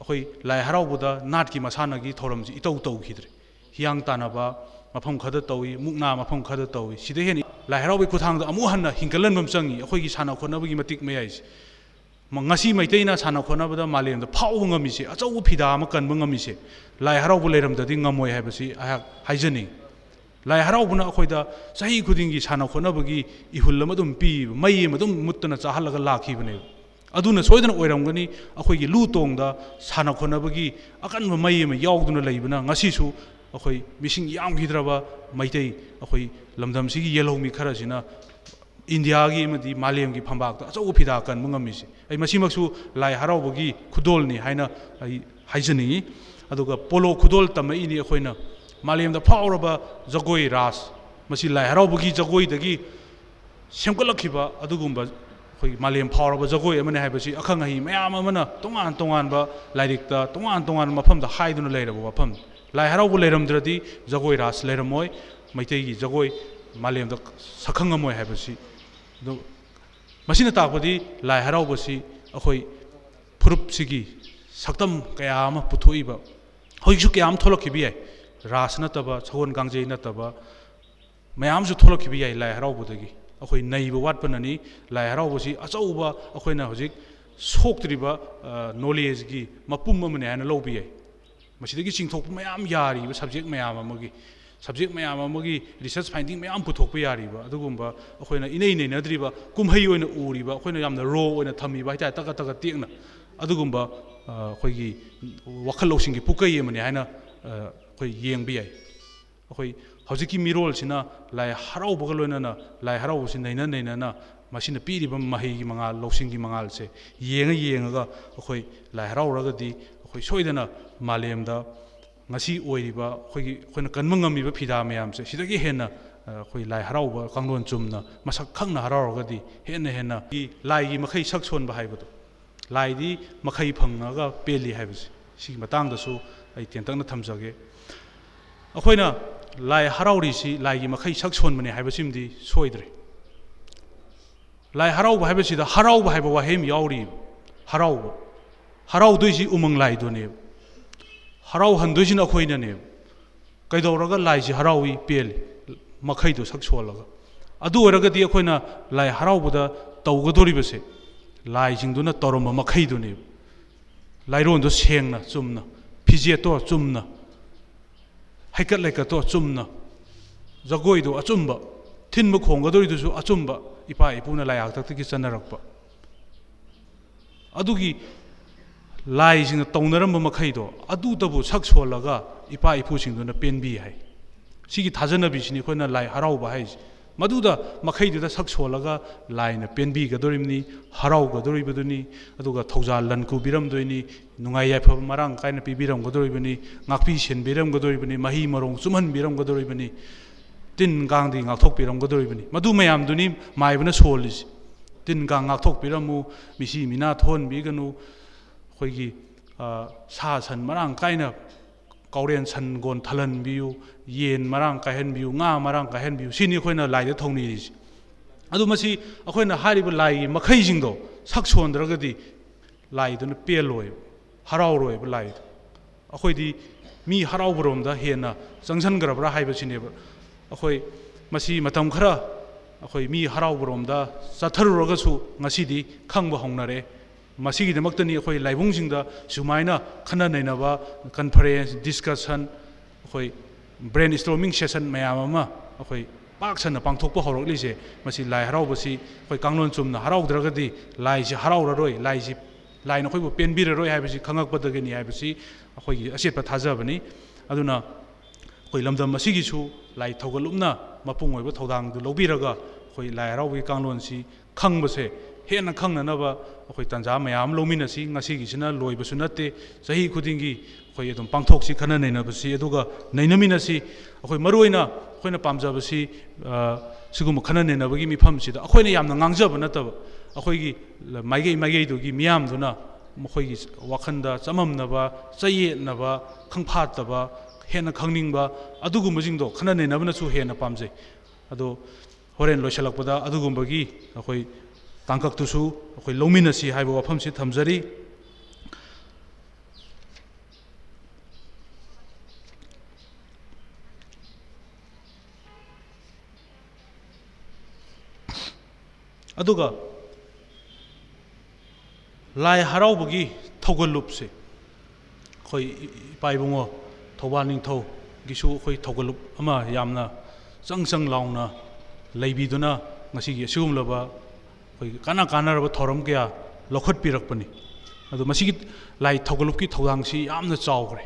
ꯑꯩꯈꯣꯏ ꯂꯥꯏ ꯍꯔꯥꯎꯕꯗ ꯅꯥꯠꯀꯤ ꯃꯁꯥꯟꯅꯒꯤ ꯊꯧꯔꯝꯁꯤ ꯏꯇꯧ ꯇꯧꯈꯤꯗ꯭ꯔꯦ ꯍꯤꯌꯥꯡ ꯇꯥꯟꯅꯕ ꯃꯐꯝ ꯈꯔꯗ ꯇꯧꯏ ꯃꯨꯛꯅꯥ ꯃꯐꯝ ꯈꯔꯗ ꯇꯧꯏ ꯁꯤꯗ ꯍꯦꯟꯅ ꯂꯥꯏ ꯍꯔꯥꯎꯕꯒꯤ ꯈꯨꯊꯥꯡꯗ ꯑꯃꯨꯛ ꯍꯟꯅ ꯍꯤꯡꯒꯠꯍꯟꯕ ꯑꯃ ꯆꯪꯉꯤ ꯑꯩꯈꯣꯏꯒꯤ ꯁꯥꯟꯅ ꯈꯣꯠꯅꯕꯒꯤ ꯃꯇꯤꯛ ꯃꯌꯥꯏꯁꯦ ꯉꯁꯤ ꯃꯩꯇꯩꯅ ꯁꯥꯟꯅ ꯈꯣꯠꯅꯕꯗ ꯃꯥꯂꯦꯝꯗ ꯐꯥꯎꯕ ꯉꯝꯃꯤꯁꯦ ꯑꯆꯧꯕ ꯐꯤꯗꯥ ꯑꯃ ꯀꯟꯕ ꯉꯝꯃꯤꯁే ꯂꯥꯏ ꯍꯔꯥꯎꯕ ꯂꯩꯔꯝꯗꯗꯤ ꯉꯝꯃꯣꯏ ꯍꯥꯏꯕꯁꯤ ꯑꯩꯍꯥꯛ ꯍꯥꯏꯖꯅꯤꯡꯉꯤ lai haraubuna akhoida sahi khudingi chana khona bagi ihul madum pi mai madum mutna chahalaga lakhi bane aduna soidana oirangani akhoi gi lu tong da chana khona bagi akan mai ma yauduna laibna ngasi chu akhoi mishing yam gidraba maitei akhoi lamdam si gi yellow mi khara sina india gi madi malayam gi phambak da achau phida kan mungam mi si. Ai masimak chu lai haraubogi khudol ni haina ai haijani aduga polo khudol tamai ni akhoina ꯃꯥꯂꯦꯝꯗ ꯐꯥꯎꯔꯕ ꯖꯒꯣꯏ ꯔꯥꯁ ꯃꯁꯤ ꯂꯥꯏ ꯍꯔꯥꯎꯕꯒꯤ ꯖꯒꯣꯏꯗꯒꯤ ꯁꯦꯝꯒꯠꯂꯛꯈꯤꯕ ꯑꯗꯨꯒꯨꯝꯕ ꯑꯩꯈꯣꯏꯒꯤ ꯃꯥꯂꯦꯝ ꯐꯥꯎꯔꯕ ꯖꯒꯣꯏ ꯑꯃꯅꯤ ꯍꯥꯏꯕꯁꯤ ꯑꯈꯪ ꯑꯍꯩ ꯃꯌꯥꯝ ꯑꯃꯅ ꯇꯣꯉꯥꯟ ꯇꯣꯉꯥꯟꯕ ꯂꯥꯏꯔꯤꯛꯇ ꯇꯣꯉꯥꯟ ꯇꯣꯉꯥꯟꯕ ꯃꯐꯝꯗ ꯍꯥꯏꯗꯨꯅ ꯂꯩꯔꯕ ꯋꯥꯐꯝ ꯂꯥꯏ ꯍꯔꯥꯎꯕ ꯂꯩꯔꯝꯗ꯭ꯔꯗꯤ ꯖꯒꯣꯏ ꯔꯥꯁ ꯂꯩꯔꯝꯃꯣꯏ ꯃꯩꯇꯩꯒꯤ ꯖꯒꯣꯏ ꯃꯥꯂꯦꯝꯗ ꯁꯛꯈꯪꯉꯝꯃꯣꯏ ꯍꯥꯏꯕꯁꯤ ꯑꯗꯨ ꯃꯁꯤꯅ ꯇꯥꯛꯄꯗꯤ ꯂꯥꯏ ꯍꯔꯥꯎꯕꯁꯤ ꯑꯩꯈꯣꯏ ꯐꯨꯔꯨꯞꯁꯤꯒꯤ ꯁꯛꯇꯝ ꯀꯌా ꯑꯃ ꯄꯨꯊꯣꯛꯏꯕ ꯍꯧꯖꯤꯛꯁꯨ ꯀꯌꯥ ꯑꯃ ꯊꯣꯛꯂꯛꯈꯤꯕ ꯌꯥꯏ रास नतब छोन गांजे नतब मैमसु थोलखिब याई लाइ हराउबदगी अखोई नैब वाटपननि लाइ हराउबसि अचौब अखोइना हजिक सोक्त्रिब नॉलेज गी मपुम मने हैन लौबि याई मसिदगी चिंथोक मैम यारिब सब्जेक्ट मैम अमगी सब्जेक्ट मैम अमगी रिसर्च फाइंडिंग मैम पुथोकब यारिब अदुगुम्ब अखोइना इनै नै नद्रिब कुमहै ओइना उरिब अखोइना यामना रो ओइना थमिब हाइता तक तक तेकना अदुगुम्ब अखोइगी वखल लौसिंगी पुकै यमने हैन ꯑꯩꯈꯣꯏ ꯌꯦꯡꯕ ꯌꯥꯏ ꯑꯩꯈꯣꯏ ꯍꯧꯖꯤꯛꯀꯤ ꯃꯤꯔꯣꯜꯁꯤꯅ ꯂꯥꯏ ꯍꯔꯥꯎꯕꯒ ꯂꯣꯏꯅꯅ ꯂꯥꯏ ꯍꯔꯥꯎꯕꯁꯤ ꯅꯩꯅ ꯅꯩꯅꯅ ꯃꯁꯤꯅ ꯄꯤꯔꯤꯕ ꯃꯍꯩꯒꯤ ꯃꯉꯥꯜ ꯂꯧꯁꯤꯡꯒꯤ ꯃꯉꯥꯜꯁꯦ ꯌꯦꯡꯉ ꯌꯦꯡꯉꯒ ꯑꯩꯈꯣꯏ ꯂꯥꯏ ꯍꯔꯥꯎꯔꯒꯗꯤ ꯑꯩꯈꯣꯏ ꯁꯣꯏꯗꯅ ꯃꯥꯂꯦꯝꯗ ngasi oiriba khoi khoina kanma ngami ba phida mayam se sidagi hena khoi lai harau ba kanglon chumna masak khangna harau ga di hena hena gi lai gi makhai sak chon ba haibu lai di makhai phangna ga peli haibu si matang da su ai tentang na thamjage ꯑꯩꯈꯣꯏꯅ ꯂꯥꯏ ꯍꯔꯥꯎꯔꯤꯁꯤ ꯂꯥꯏꯒꯤ ꯃꯈꯩ ꯁꯛ ꯁꯣꯟꯕꯅꯤ ꯍꯥꯏꯕꯁꯤꯃꯗꯤ ꯁꯣꯏꯗ꯭ꯔꯦ ꯂꯥꯏ ꯍꯔꯥꯎꯕ ꯍꯥꯏꯕꯁꯤꯗ ꯍꯔꯥꯎꯕ ꯍꯥꯏꯕ ꯋꯥꯍꯩ ꯑꯃ ꯌꯥꯎꯔꯤꯕ ꯍꯔꯥꯎꯕ ꯍꯔꯥꯎꯗꯣꯏꯁꯤ ꯎꯃꯪ ꯂꯥꯏꯗꯨꯅꯦꯕ ꯍꯔꯥꯎꯍꯟꯗꯣꯏꯁꯤꯅ ꯑꯩꯈꯣꯏꯅꯅꯦꯕ ꯀꯩꯗꯧꯔꯒ ꯂꯥꯏꯁꯤ ꯍꯔꯥꯎꯏ ꯄꯦꯜꯂꯤ ꯃꯈꯩꯗꯣ ꯁꯛ ꯁꯣꯜꯂꯒ ꯑꯗꯨ ꯑꯣꯏꯔꯒꯗꯤ ꯑꯩꯈꯣꯏꯅ ꯂꯥꯏ ꯍꯔꯥꯎꯕꯗ ꯇꯧꯒꯗꯣꯔꯤꯕꯁꯦ ꯂꯥꯏꯁꯤꯡꯗꯨꯅ ꯇꯧꯔꯝꯕ ꯃꯈꯩꯗꯨꯅꯦꯕ ꯂꯥꯏꯔꯣꯟꯗꯣ ꯁꯦꯡꯅ ꯆꯨꯝꯅ ꯐꯤꯖꯦꯠꯇꯣ ꯆꯨꯝꯅ haikar laika to achumna. Zagoi do achumba. Tinma khonga dori dusu achumba. Ipa ipuna layak tak ki sanarakpa adugi lai sing tongnaram ma khai do adu tabu sak cholaga ipa ipu sing do na penbi hai. Sigi thajana bi sini khona lai harau ba hai. ꯃꯗꯨꯗ ꯃꯈꯩꯗꯨꯗ ꯁꯛ ꯁꯣꯜꯂꯒ ꯂꯥꯏꯅ ꯄꯦꯟꯕꯤꯒꯗꯧꯔꯤꯕꯅꯤ ꯍꯔꯥꯎꯒꯗꯧꯔꯤꯕꯗꯨꯅꯤ ꯑꯗꯨꯒ ꯊꯧꯖꯥꯜ ꯂꯟ ꯀꯨꯕꯤꯔꯝꯗꯣꯏꯅꯤ ꯅꯨꯡꯉꯥꯏ ꯌꯥꯏꯐꯕ ꯃꯔꯥꯡ ꯀꯥꯏꯅ ꯄꯤꯕꯤꯔꯝꯒꯗꯧꯔꯤꯕꯅꯤ ꯉꯥꯛꯄꯤ ꯁꯦꯟꯕꯤꯔꯝꯒꯗꯧꯔꯤꯕꯅꯤ ꯃꯍꯩ ꯃꯔꯣꯡ ꯆꯨꯝꯍꯟꯕꯤꯔꯝꯒꯗꯧꯔꯤꯕꯅꯤ ꯇꯤꯟ ꯀꯥꯡꯗꯒꯤ ꯉꯥꯛꯊꯣꯛꯄꯤꯔꯝꯒꯗꯧꯔꯤꯕꯅꯤ ꯃꯗꯨ ꯃꯌꯥꯝꯗꯨꯅꯤ ꯃꯥꯏꯕꯅ ꯁꯣꯜꯂꯤꯁꯤ ꯇꯤꯟ ꯀꯥꯡ ꯉꯥꯛꯊꯣꯛꯄꯤꯔꯝꯃꯨ ꯃꯤꯁꯤ ꯃꯤꯅꯥ ꯊꯣꯛꯍꯟꯕꯤꯒꯅꯨ ꯑꯩꯈꯣꯏꯒꯤ ꯁꯥ ꯁꯟ ꯃꯔꯥꯡ ꯀꯥꯏꯅ ꯀꯥꯎꯔꯦꯟ ꯁꯟꯒꯣꯟ ꯊꯜꯍꯟꯕꯤꯌꯨ yen marang kahenbiu nga marang kahenbiu sini khoina lai de thongni ri adu masi akhoi na hari bu lai makhai jing do sak chon dra gadi lai do na pe loi harau roi bu lai akhoi di mi harau brom da he na changsan gra bra hai ba sini ba akhoi masi matam khara akhoi mi harau brom da sathar ro ga chu ngasi di khang bu hong na re masi gi de mak tani akhoi lai bung jing da sumaina khana nei na ba conference discussion akhoi brainstorming session မယားမမအခွေ park ဆန်နပန်းထုတ်ပေါ်ရောက်လိစေမစီလိုင်ဟရောဘစီခွေကန်လွန်ချုံနဟရောက်ဒရကဒီလိုင်ဂျီဟရောရရွိလိုင်ဂျီလိုင်နခွေဘပင်ဘီရရွိဟဲ့ပစီခငတ်ပတ်တကေနီဟဲ့ပစီအခွေအစစ်ပထာဇဘနီအဒုနခွေလမ်ဇမ်မစီကီချူလိုင်ထောက်ကလုံနမပုံဝေဘထောက်ဒန်းဒူလောဘီရကခွေလိုင်ဟရောဝေကန်လွန်စီခန့်ဘစဲ hena kang na na ba khoi tan ja ma yam lomi na si nga si gi sina loi ba suna te sahi khudin gi khoi edum pang thok si khana nei na ba si edu ga nei na mi ꯅꯠꯇꯦ ꯆꯍꯤ ꯈꯨꯗꯤꯡꯒꯤ ꯑꯩꯈꯣ이 ꯑꯗꯨꯝ ꯄꯥꯡꯊꯣꯛꯁꯤ ꯈꯟꯅ ꯅꯩꯅꯕꯁꯤ ꯑꯗꯨꯒ ꯅꯩꯅꯃꯤꯟꯅꯁꯤ ꯑꯩꯈꯣꯏ ꯃꯔꯨꯑꯣꯏꯅ ꯑꯩꯈꯣꯏꯅ ꯄꯥꯝꯖꯕꯁꯤ ꯁꯤꯒꯨꯝꯕ ꯈꯟꯅ ꯅꯩꯅꯕꯒꯤ ꯃꯤꯐꯝꯁꯤꯗ ꯑꯩꯈꯣꯏꯅ ꯌꯥꯝꯅ ꯉꯥꯡꯖꯕ ꯅꯠꯇꯕ ꯑꯩꯈꯣꯏꯒꯤ ꯃꯥꯏꯀꯩ ꯃꯥꯏꯀꯩꯗꯨꯒꯤ ꯃꯤꯌꯥꯝꯗꯨꯅ ꯃꯈꯣꯏꯒꯤ ꯋꯥꯈꯟꯗ ꯆꯃꯝꯅꯕ ꯆꯌꯦꯠꯅꯕ ꯈꯪꯐꯥꯠꯇꯕ ꯍꯦꯟꯅ ꯈꯪꯅꯤꯡꯕ ꯑꯗꯨꯒꯨꯝꯕꯁꯤꯡꯗꯣ ꯈꯟꯅ ꯅꯩꯅꯕꯅꯁꯨ ꯍꯦꯟꯅ ꯄꯥꯝꯖꯩ ꯑꯗꯣ ꯍꯣꯔꯦꯟ ꯂꯣꯏꯁꯤꯜꯂꯛꯄꯗ ꯑꯗꯨꯒꯨꯝꯕꯒꯤ ꯑꯩꯈꯣꯏ ꯇꯥꯡꯀꯛꯇꯨꯁꯨ ꯑꯩꯈꯣꯏ ꯂꯧꯃꯤꯟꯅꯁꯤ ꯍꯥꯏꯕ ꯋꯥꯐꯝꯁꯤ ꯊꯝꯖꯔꯤ ꯑꯗꯨꯒ ꯂꯥꯏ ꯍꯔꯥꯎꯕꯒꯤ ꯊꯧꯒꯜꯂꯨꯞꯁꯦ ꯑꯩꯈꯣꯏ ꯏꯄꯥ ꯏꯕꯨꯡꯉꯣ ꯊꯧꯕꯥꯜ ꯅꯤꯡꯊꯧꯒꯤꯁꯨ ꯑꯩꯈꯣꯏ ꯊꯧꯒꯜꯂꯨꯞ ꯑꯃ ꯌꯥꯝꯅ ꯆꯪ ꯆꯪ ꯂꯥꯎꯅ ꯂꯩꯕꯤꯗꯨꯅ ꯉꯁꯤꯒꯤ ꯑꯁꯤꯒꯨꯝꯂꯕ ꯑꯩꯈꯣꯏ ꯀꯥꯟꯅ ꯀꯥꯟꯅꯔꯕ ꯊꯧꯔꯝ ꯀꯌꯥ ꯂꯧꯈꯠꯄꯤꯔꯛꯄꯅꯤ ꯑꯗꯣ ꯃꯁꯤꯒꯤ ꯂꯥꯏ ꯊꯧꯒꯜꯂꯨꯞꯀꯤ ꯊꯧꯗꯥꯡꯁꯤ ꯌꯥꯝꯅ ꯆꯥꯎꯈ꯭ꯔꯦ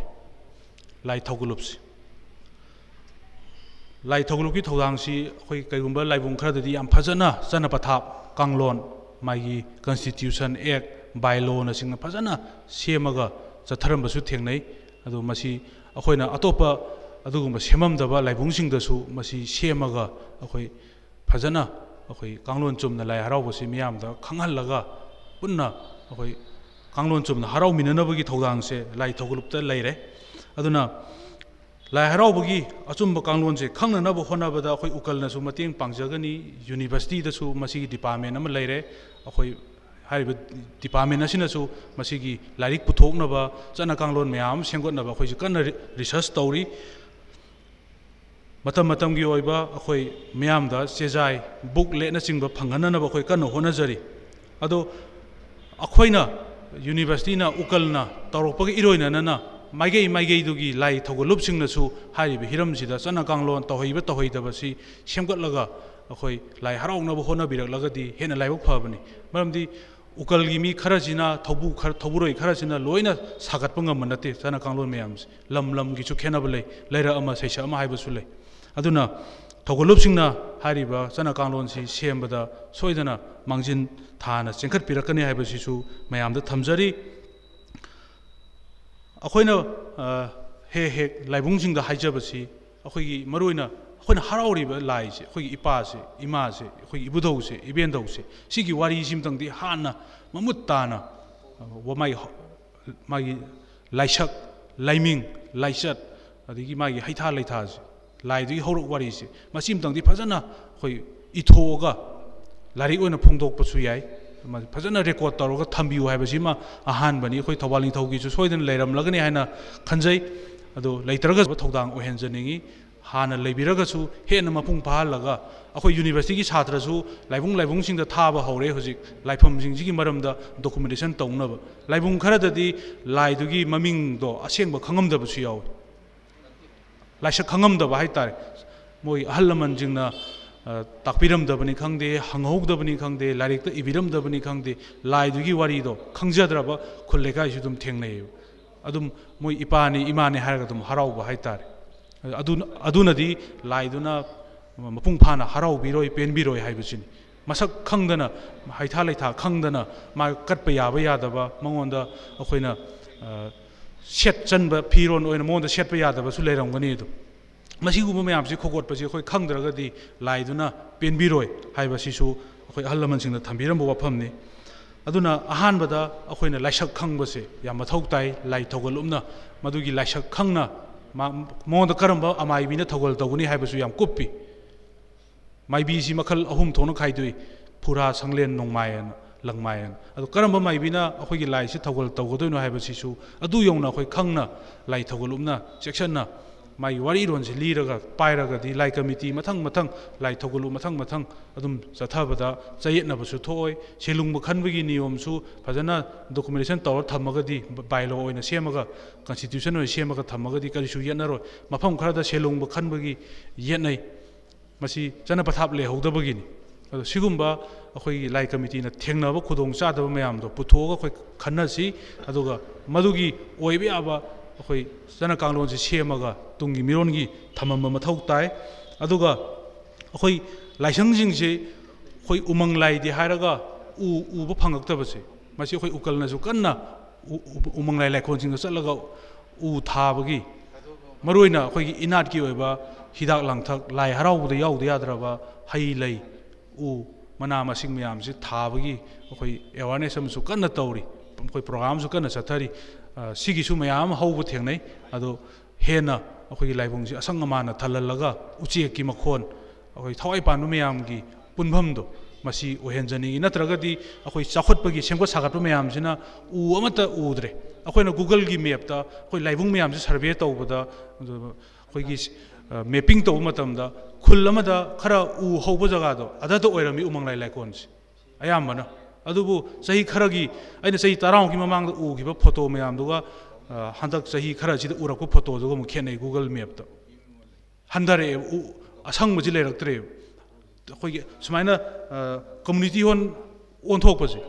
ꯂꯥꯏ ꯊꯧꯒꯜꯂꯨꯞꯁꯤ ꯂꯥꯏ ꯊꯧꯒꯜꯂꯨꯞꯀꯤ ꯊꯧꯗꯥꯡꯁꯤ ꯑꯩꯈꯣꯏ ꯀꯩꯒꯨꯝꯕ ꯂꯥꯏꯕꯨꯡ ꯈꯔꯗꯗꯤ ꯌꯥꯝ ꯐꯖꯅ ꯆꯠꯅ ꯄꯊꯥꯞ ꯀꯥꯡꯂꯣꯟ ꯃꯥꯒꯤ ꯀꯟꯁꯇꯤꯇ꯭ꯌꯨꯁꯟ ꯑꯦꯛ ꯕꯥꯏꯂꯣꯅꯆꯤꯡꯕ ꯐꯖꯅ ꯁꯦꯝꯃꯒ ꯆꯠꯊꯔꯝꯕꯁꯨ ꯊꯦꯡꯅꯩ ꯑꯗꯣ ꯃꯁꯤ ꯑꯩꯈꯣꯏꯅ ꯑꯇꯣꯞꯄ ꯑꯗꯨꯒꯨꯝꯕ ꯁꯦꯝꯃꯝꯗꯕ ꯂꯥꯏꯕꯨꯡꯁꯤꯡꯗꯁꯨ ꯃꯁꯤ ꯁꯦꯝꯃꯒ ꯑꯩꯈꯣꯏ ꯐꯖꯅ ꯑꯩꯈꯣꯏ ꯀꯥꯡꯂꯣꯟ ꯆꯨꯝꯅ ꯂꯥꯏ ꯍꯔꯥꯎꯕꯁꯤ ꯃꯤꯌꯥꯝꯗ ꯈꯪꯍꯜꯂꯒ ꯄꯨꯟꯅ ꯑꯩꯈꯣꯏ ꯀꯥꯡꯂꯣꯟ ꯆꯨꯝꯅ ꯍꯔꯥꯎꯃꯤꯟꯅꯅꯕꯒꯤ ꯊꯧꯗꯥꯡꯁꯦ ꯂꯥꯏ ꯊꯧꯒꯜꯂꯨꯞꯇ ꯂꯩꯔꯦ ꯑꯗꯨꯅ ꯂꯥꯏ ꯍꯔꯥꯎꯕꯒꯤ ꯑꯆꯨꯝꯕ ꯀꯥꯡꯂꯣꯟꯁꯦ ꯈꯪꯅꯅꯕ ꯍꯣꯠꯅꯕꯗ ꯑꯩꯈꯣꯏ ꯎꯀꯜꯅꯁꯨ ꯃꯇꯦꯡ ꯄꯥꯡꯖꯒꯅꯤ ꯌꯨꯅꯤꯚꯔꯁꯤꯇꯤꯗꯁꯨ ꯃꯁꯤꯒꯤ ꯗꯤꯄꯥꯔꯠꯃꯦꯟ ꯑꯃ ꯂꯩꯔꯦ ꯑꯩꯈꯣꯏ ꯍꯥꯏꯔꯤꯕ ꯗꯤꯄꯥꯔꯠꯃꯦꯟ ꯑꯁꯤꯅꯁꯨ ꯃꯁꯤꯒꯤ ꯂꯥꯏꯔꯤꯛ ꯄꯨꯊꯣꯛꯅꯕ ꯆꯠꯅ ꯀꯥꯡꯂꯣꯟ ꯃꯌꯥꯝ ꯑꯃ ꯁꯦꯝꯒꯠꯅꯕ ꯑꯩꯈꯣꯏꯁꯨ ꯀꯟꯅ ꯔꯤꯁꯔꯁ ꯇꯧꯔꯤ ꯃꯇꯝ ꯃꯇꯝꯒꯤ ꯑꯣꯏꯕ ꯑꯩꯈꯣꯏ ꯃꯤꯌꯥꯝꯗ ꯆꯦꯖꯥꯏ ꯕꯨꯛ ꯂꯦꯠꯅꯆꯤꯡꯕ ꯐꯪꯍꯟꯅꯅꯕ ꯑꯩꯈꯣꯏ ꯀꯟꯅ ꯍꯣꯠꯅꯖꯔꯤ ꯑꯗꯣ ꯑꯩꯈꯣꯏꯅ ꯌꯨꯅꯤꯚꯔꯁꯤꯇꯤꯅ ꯎꯀꯜꯅ ꯇꯧꯔꯛꯄꯒ ꯏꯔꯣꯏꯅꯅꯅ ꯃꯥꯏꯀꯩ ꯃꯥꯏꯀꯩꯗꯨꯒꯤ ꯂꯥꯏ ꯊꯧꯒꯠꯂꯨꯞꯁꯤꯡꯅꯁꯨ ꯍꯥꯏꯔꯤꯕ ꯍꯤꯔꯝꯁꯤꯗ ꯆꯠꯅ ꯀꯥꯡꯂꯣꯟ ꯇꯧꯍꯩꯕ ꯇꯧꯍꯩꯗꯕꯁꯤ ꯁꯦꯝꯒꯠꯂꯒ ꯑꯩꯈꯣꯏ ꯂꯥꯏ ꯍꯔꯥꯎꯅꯕ ꯍꯣꯠꯅꯕꯤꯔꯛꯂꯒꯗꯤ ꯍꯦꯟꯅ ꯂꯥꯏꯕꯛ ꯐꯕꯅꯤ ꯃꯔꯝꯗꯤ ꯎꯀꯜꯒꯤ ꯃꯤ ꯈꯔꯁꯤꯅ ꯊꯧꯕꯨ ꯈꯔ ꯊꯧꯕꯨꯔꯣꯏ ꯈꯔꯁꯤꯅ ꯂꯣꯏꯅ ꯁꯥꯒꯠꯄ ꯉꯝꯕ ꯅꯠꯇꯦ ꯆꯠꯅ ꯀꯥꯡꯂꯣꯟ ꯃꯌꯥꯝꯁꯦ ꯂꯝ ꯂꯝꯒꯤꯁꯨ ꯈꯦꯠꯅꯕ ꯂꯩ ꯂꯩꯔꯛ ꯑꯃ ꯁꯩꯁꯛ ꯑꯃ ꯍꯥꯏꯕꯁꯨ ꯂꯩ ꯑꯗꯨꯅ ꯊꯧꯒꯠꯂꯨꯞꯁꯤꯡꯅ ꯍꯥꯏꯔꯤꯕ ꯆꯠꯅ ꯀꯥꯡꯂꯣꯟꯁꯤ ꯁꯦꯝꯕꯗ ꯁꯣꯏꯗꯅ ꯃꯥꯡꯖꯤꯟ ꯊꯥꯅ ꯆꯦꯟꯈꯠꯄꯤꯔꯛꯀꯅꯤ ꯍꯥꯏꯕꯁꯤꯁꯨ ꯃꯌꯥꯝꯗ ꯊꯝꯖꯔꯤ ꯑꯩꯈꯣꯏꯅ ꯍꯦꯛ ꯍꯦꯛ ꯂꯥꯏꯕꯨꯡꯁꯤꯡꯗ ꯍꯥꯏꯖꯕꯁꯤ ꯑꯩꯈꯣꯏꯒꯤ ꯃꯔꯨꯑꯣꯏꯅ ꯑꯩꯈꯣꯏꯅ ꯍꯔꯥꯎꯔꯤꯕ ꯂꯥꯏꯁꯦ ꯑꯩꯈꯣꯏꯒꯤ ꯏꯄꯥꯁꯦ ꯏꯃꯥꯁꯦ ꯑꯩꯈꯣꯏꯒꯤ ꯏꯕꯨꯙꯧꯁꯦ ꯏꯕꯦꯟꯙꯧꯁꯦ ꯁꯤꯒꯤ ꯋꯥꯔꯤꯁꯤꯃꯇꯪꯗꯤ ꯍꯥꯟꯅ ꯃꯃꯨꯠ ꯇꯥꯅ ꯃꯥꯒꯤ ꯃꯥꯒꯤ ꯂꯥꯏꯁꯛ ꯂꯥꯏꯃꯤꯡ ꯂꯥꯏꯆꯠ ꯑꯗꯒꯤ ꯃꯥꯒꯤ ꯍꯩꯊꯥ ꯂꯩꯊꯥꯁꯦ ꯂꯥꯏꯗꯨꯒꯤ ꯍꯧꯔꯛ ꯋꯥꯔꯤꯁꯦ ꯃꯁꯤꯃꯇꯪꯗꯤ ꯐꯖꯅ ꯑꯩꯈꯣꯏ ꯏꯊꯣꯛꯑꯒ ꯂꯥꯏꯔꯤꯛ ꯑꯣꯏꯅ ꯐꯣꯡꯗꯣꯛꯄꯁꯨ ꯌꯥꯏ ꯐꯖꯅ ꯔꯦꯀꯣꯔꯠ ꯇꯧꯔꯒ ꯊꯝꯕꯤꯌꯨ ꯍꯥꯏꯕꯁꯤꯃ ꯑꯍꯥꯟꯕꯅꯤ ꯑꯩꯈꯣꯏ ꯊꯧꯕꯥꯜ ꯅꯤꯡꯊꯧꯒꯤꯁꯨ ꯁꯣꯏꯗꯅ ꯂꯩꯔꯝꯂꯒꯅꯤ ꯍꯥꯏꯅ ꯈꯟꯖꯩ ꯑꯗꯣ ꯂꯩꯇ꯭ꯔꯒꯁꯨ ꯊꯧꯗꯥꯡ ꯑꯣꯏꯍꯟꯖꯅꯤꯡꯉꯤ ꯍꯥꯟꯅ ꯂꯩꯕꯤꯔꯒꯁꯨ ꯍꯦꯟꯅ ꯃꯄꯨꯡ ꯐꯥꯍꯜꯂꯒ ꯑꯩꯈꯣꯏ ꯌꯨꯅꯤꯚꯔꯁꯤꯇꯤꯒꯤ ꯁꯥꯇ꯭ꯔꯁꯨ ꯂꯥꯏꯕꯨꯡ ꯂꯥꯏꯕꯨꯡꯁꯤꯡꯗ ꯊꯥꯕ ꯍꯧꯔꯦ ꯍꯧꯖꯤꯛ ꯂꯥꯏꯐꯝꯁꯤꯡꯁꯤꯒꯤ ꯃꯔꯝꯗ ꯗꯣꯀꯨꯃꯦꯟꯇꯦꯁꯟ ꯇꯧꯅꯕ ꯂꯥꯏꯕꯨꯡ ꯈꯔꯗꯗꯤ ꯂꯥꯏꯗꯨꯒꯤ ꯃꯃꯤꯡꯗꯣ ꯑꯁꯦꯡꯕ ꯈꯪꯉꯝꯗꯕꯁꯨ la sha khangam da bai tar moi halaman jing na takbiram da bani khang de hangok da bani khang de larik da ibiram da bani khang de lai du gi wari do khangja dra ba khulle ga ju dum theng nei adum moi ipani imani har ga dum harau ba hai tar adu aduna di lai du na mapung pha na harau bi roi pen bi roi hai bu chin masak khang da na hai tha lai tha khang da na ma kat pa ya ba ya da ba mangon da akhoi na ꯁꯦꯠ ꯆꯟꯕ ꯐꯤꯔꯣꯟ ꯑꯣꯏꯅ ꯃꯉꯣꯟꯗ ꯁꯦꯠꯄ ꯌꯥꯗꯕꯁꯨ ꯂꯩꯔꯝꯒꯅꯤ ꯑꯗꯨꯝ ꯃꯁꯤꯒꯨꯝꯕ ꯃꯌꯥꯝꯁꯤ ꯈꯣꯒꯠꯄꯁꯤ ꯑꯩꯈꯣꯏ ꯈꯪꯗ꯭ꯔꯒꯗꯤ ꯂꯥꯏꯗꯨꯅ ꯄꯦꯟꯕꯤꯔꯣꯏ ꯍꯥꯏꯕꯁꯤꯁꯨ ꯑꯩꯈꯣꯏ ꯑꯍꯜ ꯂꯃꯟꯁꯤꯡꯅ ꯊꯝꯕꯤꯔꯝꯕ ꯋꯥꯐꯝꯅꯤ ꯑꯗꯨꯅ ꯑꯍꯥꯟꯕꯗ ꯑꯩꯈꯣꯏꯅ ꯂꯥꯏꯁꯛ ꯈꯪꯕꯁꯦ ꯌꯥꯝ ꯃꯊꯧ ꯇꯥꯏ ꯂꯥꯏ ꯊꯧꯒꯜꯂꯨꯞꯅ ꯃꯗꯨꯒꯤ ꯂꯥꯏꯁꯛ ꯈꯪꯅ ꯃꯉꯣꯟꯗ ꯀꯔꯝꯕ ꯑꯃꯥꯏꯕꯤꯅ ꯊꯧꯒꯜ ꯇꯧꯒꯅꯤ ꯍꯥꯏꯕꯁꯨ ꯌꯥꯝ ꯀꯨꯞꯄꯤ ꯃꯥꯏꯕꯤꯁꯤ ꯃꯈꯜ ꯑꯍꯨꯝ ꯊꯣꯛꯅ ꯈꯥꯏꯗꯣꯛꯏ ꯐꯨꯔꯥ ꯁꯪꯂꯦꯟ ꯅꯣꯡꯃꯥꯏ ꯍꯥꯏꯅ ꯂꯪꯃꯥꯏ ꯍꯥꯏꯅ ꯑꯗꯣ ꯀꯔꯝꯕ ꯃꯥꯏꯕꯤꯅ ꯑꯩꯈꯣꯏꯒꯤ ꯂꯥꯏꯁꯤ ꯊꯧꯒꯜ ꯇꯧꯒꯗꯣꯏꯅꯣ ꯍꯥꯏꯕꯁꯤꯁꯨ ꯑꯗꯨ ꯌꯧꯅ ꯑꯩꯈꯣꯏ ꯈꯪꯅ ꯂꯥꯏ ꯊꯧꯒꯜꯂꯨꯞꯅ ꯆꯦꯛꯁꯤꯟꯅ ꯃꯥꯒꯤ ꯋꯥꯔꯤꯔꯣꯟꯁꯤ ꯂꯤꯔꯒ ꯄꯥꯏꯔꯒꯗꯤ ꯂꯥꯏ ꯀꯃꯤꯇꯤ ꯃꯊꯪ ꯃꯊꯪ ꯂꯥꯏ ꯊꯧꯒꯜꯂꯨ ꯃꯊꯪ ꯃꯊꯪ ꯑꯗꯨꯝ ꯆꯠꯊꯕꯗ ꯆꯌꯦꯠꯅꯕꯁꯨ ꯊꯣꯛꯑꯣꯏ ꯁꯦꯂꯨꯡꯕ ꯈꯟꯕꯒꯤ ꯅꯤꯌꯣꯝꯁꯨ ꯐꯖꯅ ꯗꯣꯀꯨꯃꯦꯟꯇꯦꯁꯟ ꯇꯧꯔ ꯊꯝꯃꯒꯗꯤ ꯕꯥꯏꯂꯣ ꯑꯣꯏꯅ ꯁꯦꯝꯃꯒ ꯀꯟꯁꯇꯤꯇ꯭ꯌꯨꯁꯟ ꯑꯣꯏꯅ ꯁꯦꯝꯃꯒ ꯊꯝꯃꯒꯗꯤ ꯀꯔꯤꯁꯨ ꯌꯦꯠꯅꯔꯣꯏ ꯃꯐꯝ ꯈꯔꯗ ꯁꯦꯂꯨꯡꯕ ꯈꯟꯕꯒꯤ ꯌꯦꯠꯅꯩ ꯃꯁꯤ ꯆꯠꯅ ꯄꯊꯥꯞ ꯂꯩꯍꯧꯗꯕꯒꯤꯅꯤ ꯑꯗꯣ ꯁꯤꯒꯨꯝꯕ ꯑꯩꯈꯣꯏꯒꯤ ꯂꯥꯏ ꯀꯃꯤꯇꯤꯅ ꯊꯦꯡꯅꯕ ꯈꯨꯗꯣꯡ ꯆꯥꯗꯕ ꯃꯌꯥꯝꯗꯣ ꯄꯨꯊꯣꯛꯑꯒ ꯑꯩꯈꯣꯏ ꯈꯟꯅꯁꯤ ꯑꯗꯨꯒ ꯃꯗꯨꯒꯤ ꯑꯣꯏꯕ ꯌꯥꯕ ꯑꯩꯈꯣꯏ ꯆꯠꯅ ꯀꯥꯡꯂꯣꯟꯁꯤ ꯁꯦꯝꯃꯒ ꯇꯨꯡꯒꯤ ꯃꯤꯔꯣꯟꯒꯤ ꯊꯝꯃꯝꯕ ꯃꯊꯧ ꯇꯥꯏ ꯑꯗꯨꯒ ꯑꯩꯈꯣꯏ ꯂꯥꯏꯁꯪꯁꯤꯡꯁꯤ ꯑꯩꯈꯣꯏ ꯎꯃꯪ ꯂꯥꯏꯗꯤ ꯍꯥꯏꯔꯒ ꯎ ꯎꯕ ꯐꯪꯉꯛꯇꯕꯁꯦ ꯃꯁꯤ ꯑꯩꯈꯣꯏ ꯎꯀꯜꯅꯁꯨ ꯀꯟꯅ ꯎꯃꯪ ꯂꯥꯏ ꯂꯥꯏꯈꯣꯜꯁꯤꯡꯗ ꯆꯠꯂꯒ ꯎ ꯊꯥꯕꯒꯤ ꯃꯔꯨꯑꯣꯏꯅ ꯑꯩꯈꯣꯏꯒꯤ ꯏꯅꯥꯠꯀꯤ ꯑꯣꯏꯕ ꯍꯤꯗꯥꯛ ꯂꯥꯡꯊꯛ ꯂꯥꯏ ꯍꯔꯥꯎꯕꯗ ꯌꯥꯎꯗ ꯌꯥꯗ꯭ꯔꯕ ꯍꯩ ꯂꯩ ꯎ ꯃꯅꯥ ꯃꯁꯤꯡ ꯃꯌꯥꯝꯁꯤ ꯊꯥꯕꯒꯤ ꯑꯩꯈꯣꯏ ꯑꯦꯋꯥꯔꯅꯦꯁ ꯑꯃꯁꯨ ꯀꯟꯅ ꯇꯧꯔꯤ ꯑꯩꯈꯣꯏ ꯄ꯭ꯔꯣꯒ꯭ꯔꯥꯝꯁꯨ ꯀꯟꯅ ꯆꯠꯊꯔꯤ ꯁꯤꯒꯤꯁꯨ ꯃꯌꯥꯝ ꯑꯃ ꯍꯧꯕ ꯊꯦꯡꯅꯩ ꯑꯗꯣ ꯍꯦꯟꯅ ꯑꯩꯈꯣꯏꯒꯤ ꯂꯥꯏꯕꯨꯡꯁꯤ ꯑꯁꯪ ꯑꯃꯥꯟꯅ ꯊꯜꯍꯜꯂꯒ ꯎꯆꯦꯛꯀꯤ ꯃꯈꯣꯟ ꯑꯩꯈꯣꯏ ꯊꯋꯥꯏ ꯄꯥꯟꯕ ꯃꯌꯥꯝꯒꯤ ꯄꯨꯟꯐꯝꯗꯣ ꯃꯁꯤ ꯑꯣꯏꯍꯟꯖꯅꯤꯡꯉꯤ ꯅꯠꯇ꯭ꯔꯒꯗꯤ ꯑꯩꯈꯣꯏ ꯆꯥꯎꯈꯠꯄꯒꯤ ꯁꯦꯝꯒꯠ ꯁꯥꯒꯠꯄ ꯃꯌꯥꯝꯁꯤꯅ ꯎ ꯑꯃꯠꯇ ꯎꯗ꯭ꯔꯦ ꯑꯩꯈꯣꯏꯅ ꯒꯨꯒꯜꯒꯤ ꯃꯦꯞꯇ ꯑꯩꯈꯣꯏ ꯂꯥꯏꯕꯨꯡ ꯃꯌꯥꯝꯁꯤ ꯁꯔꯚꯦ ꯇꯧꯕꯗ ꯑꯩꯈꯣꯏꯒꯤ ꯃꯦꯞꯄꯤꯡ ꯇꯧꯕ ꯃꯇꯝꯗ ꯈꯨꯜ ꯑꯃꯗ ꯈꯔ ꯎ ꯍꯧꯕ ꯖꯒꯥꯗꯣ ꯑꯗꯨꯗ ꯑꯣꯏꯔꯝꯃꯤ ꯎꯃꯪ ꯂꯥꯏ ꯂꯥꯏꯀꯣꯟꯁꯦ ꯑꯌꯥꯝꯕꯅ ꯑꯗꯨꯕꯨ ꯆꯍꯤ ꯈꯔꯒꯤ ꯑꯩꯅ ꯆꯍꯤ ꯇꯔꯥꯃꯨꯛꯀꯤ ꯃꯃꯥꯡꯗ ꯎꯈꯤꯕ ꯐꯣꯇꯣ ꯃꯌꯥꯝꯗꯨꯒ ꯍꯟꯗꯛ ꯆꯍꯤ ꯈꯔꯁꯤꯗ ꯎꯔꯛꯄ ꯐꯣꯇꯣꯗꯨꯒ ꯑꯃꯨꯛ ꯈꯦꯠꯅꯩ ꯒꯨꯒꯜ ꯃꯦꯞꯇ ꯍꯟꯊꯔꯛꯑꯦꯕ ꯎ ꯑꯁꯪꯕꯁꯤ ꯂꯩꯔꯛꯇ꯭ꯔꯦꯕ ꯑꯩꯈꯣꯏꯒꯤ ꯁꯨꯃꯥꯏꯅ ꯀꯝꯃꯨꯅꯤꯇꯤ ꯍꯣꯜ ꯑꯣꯟꯊꯣꯛꯄꯁꯦ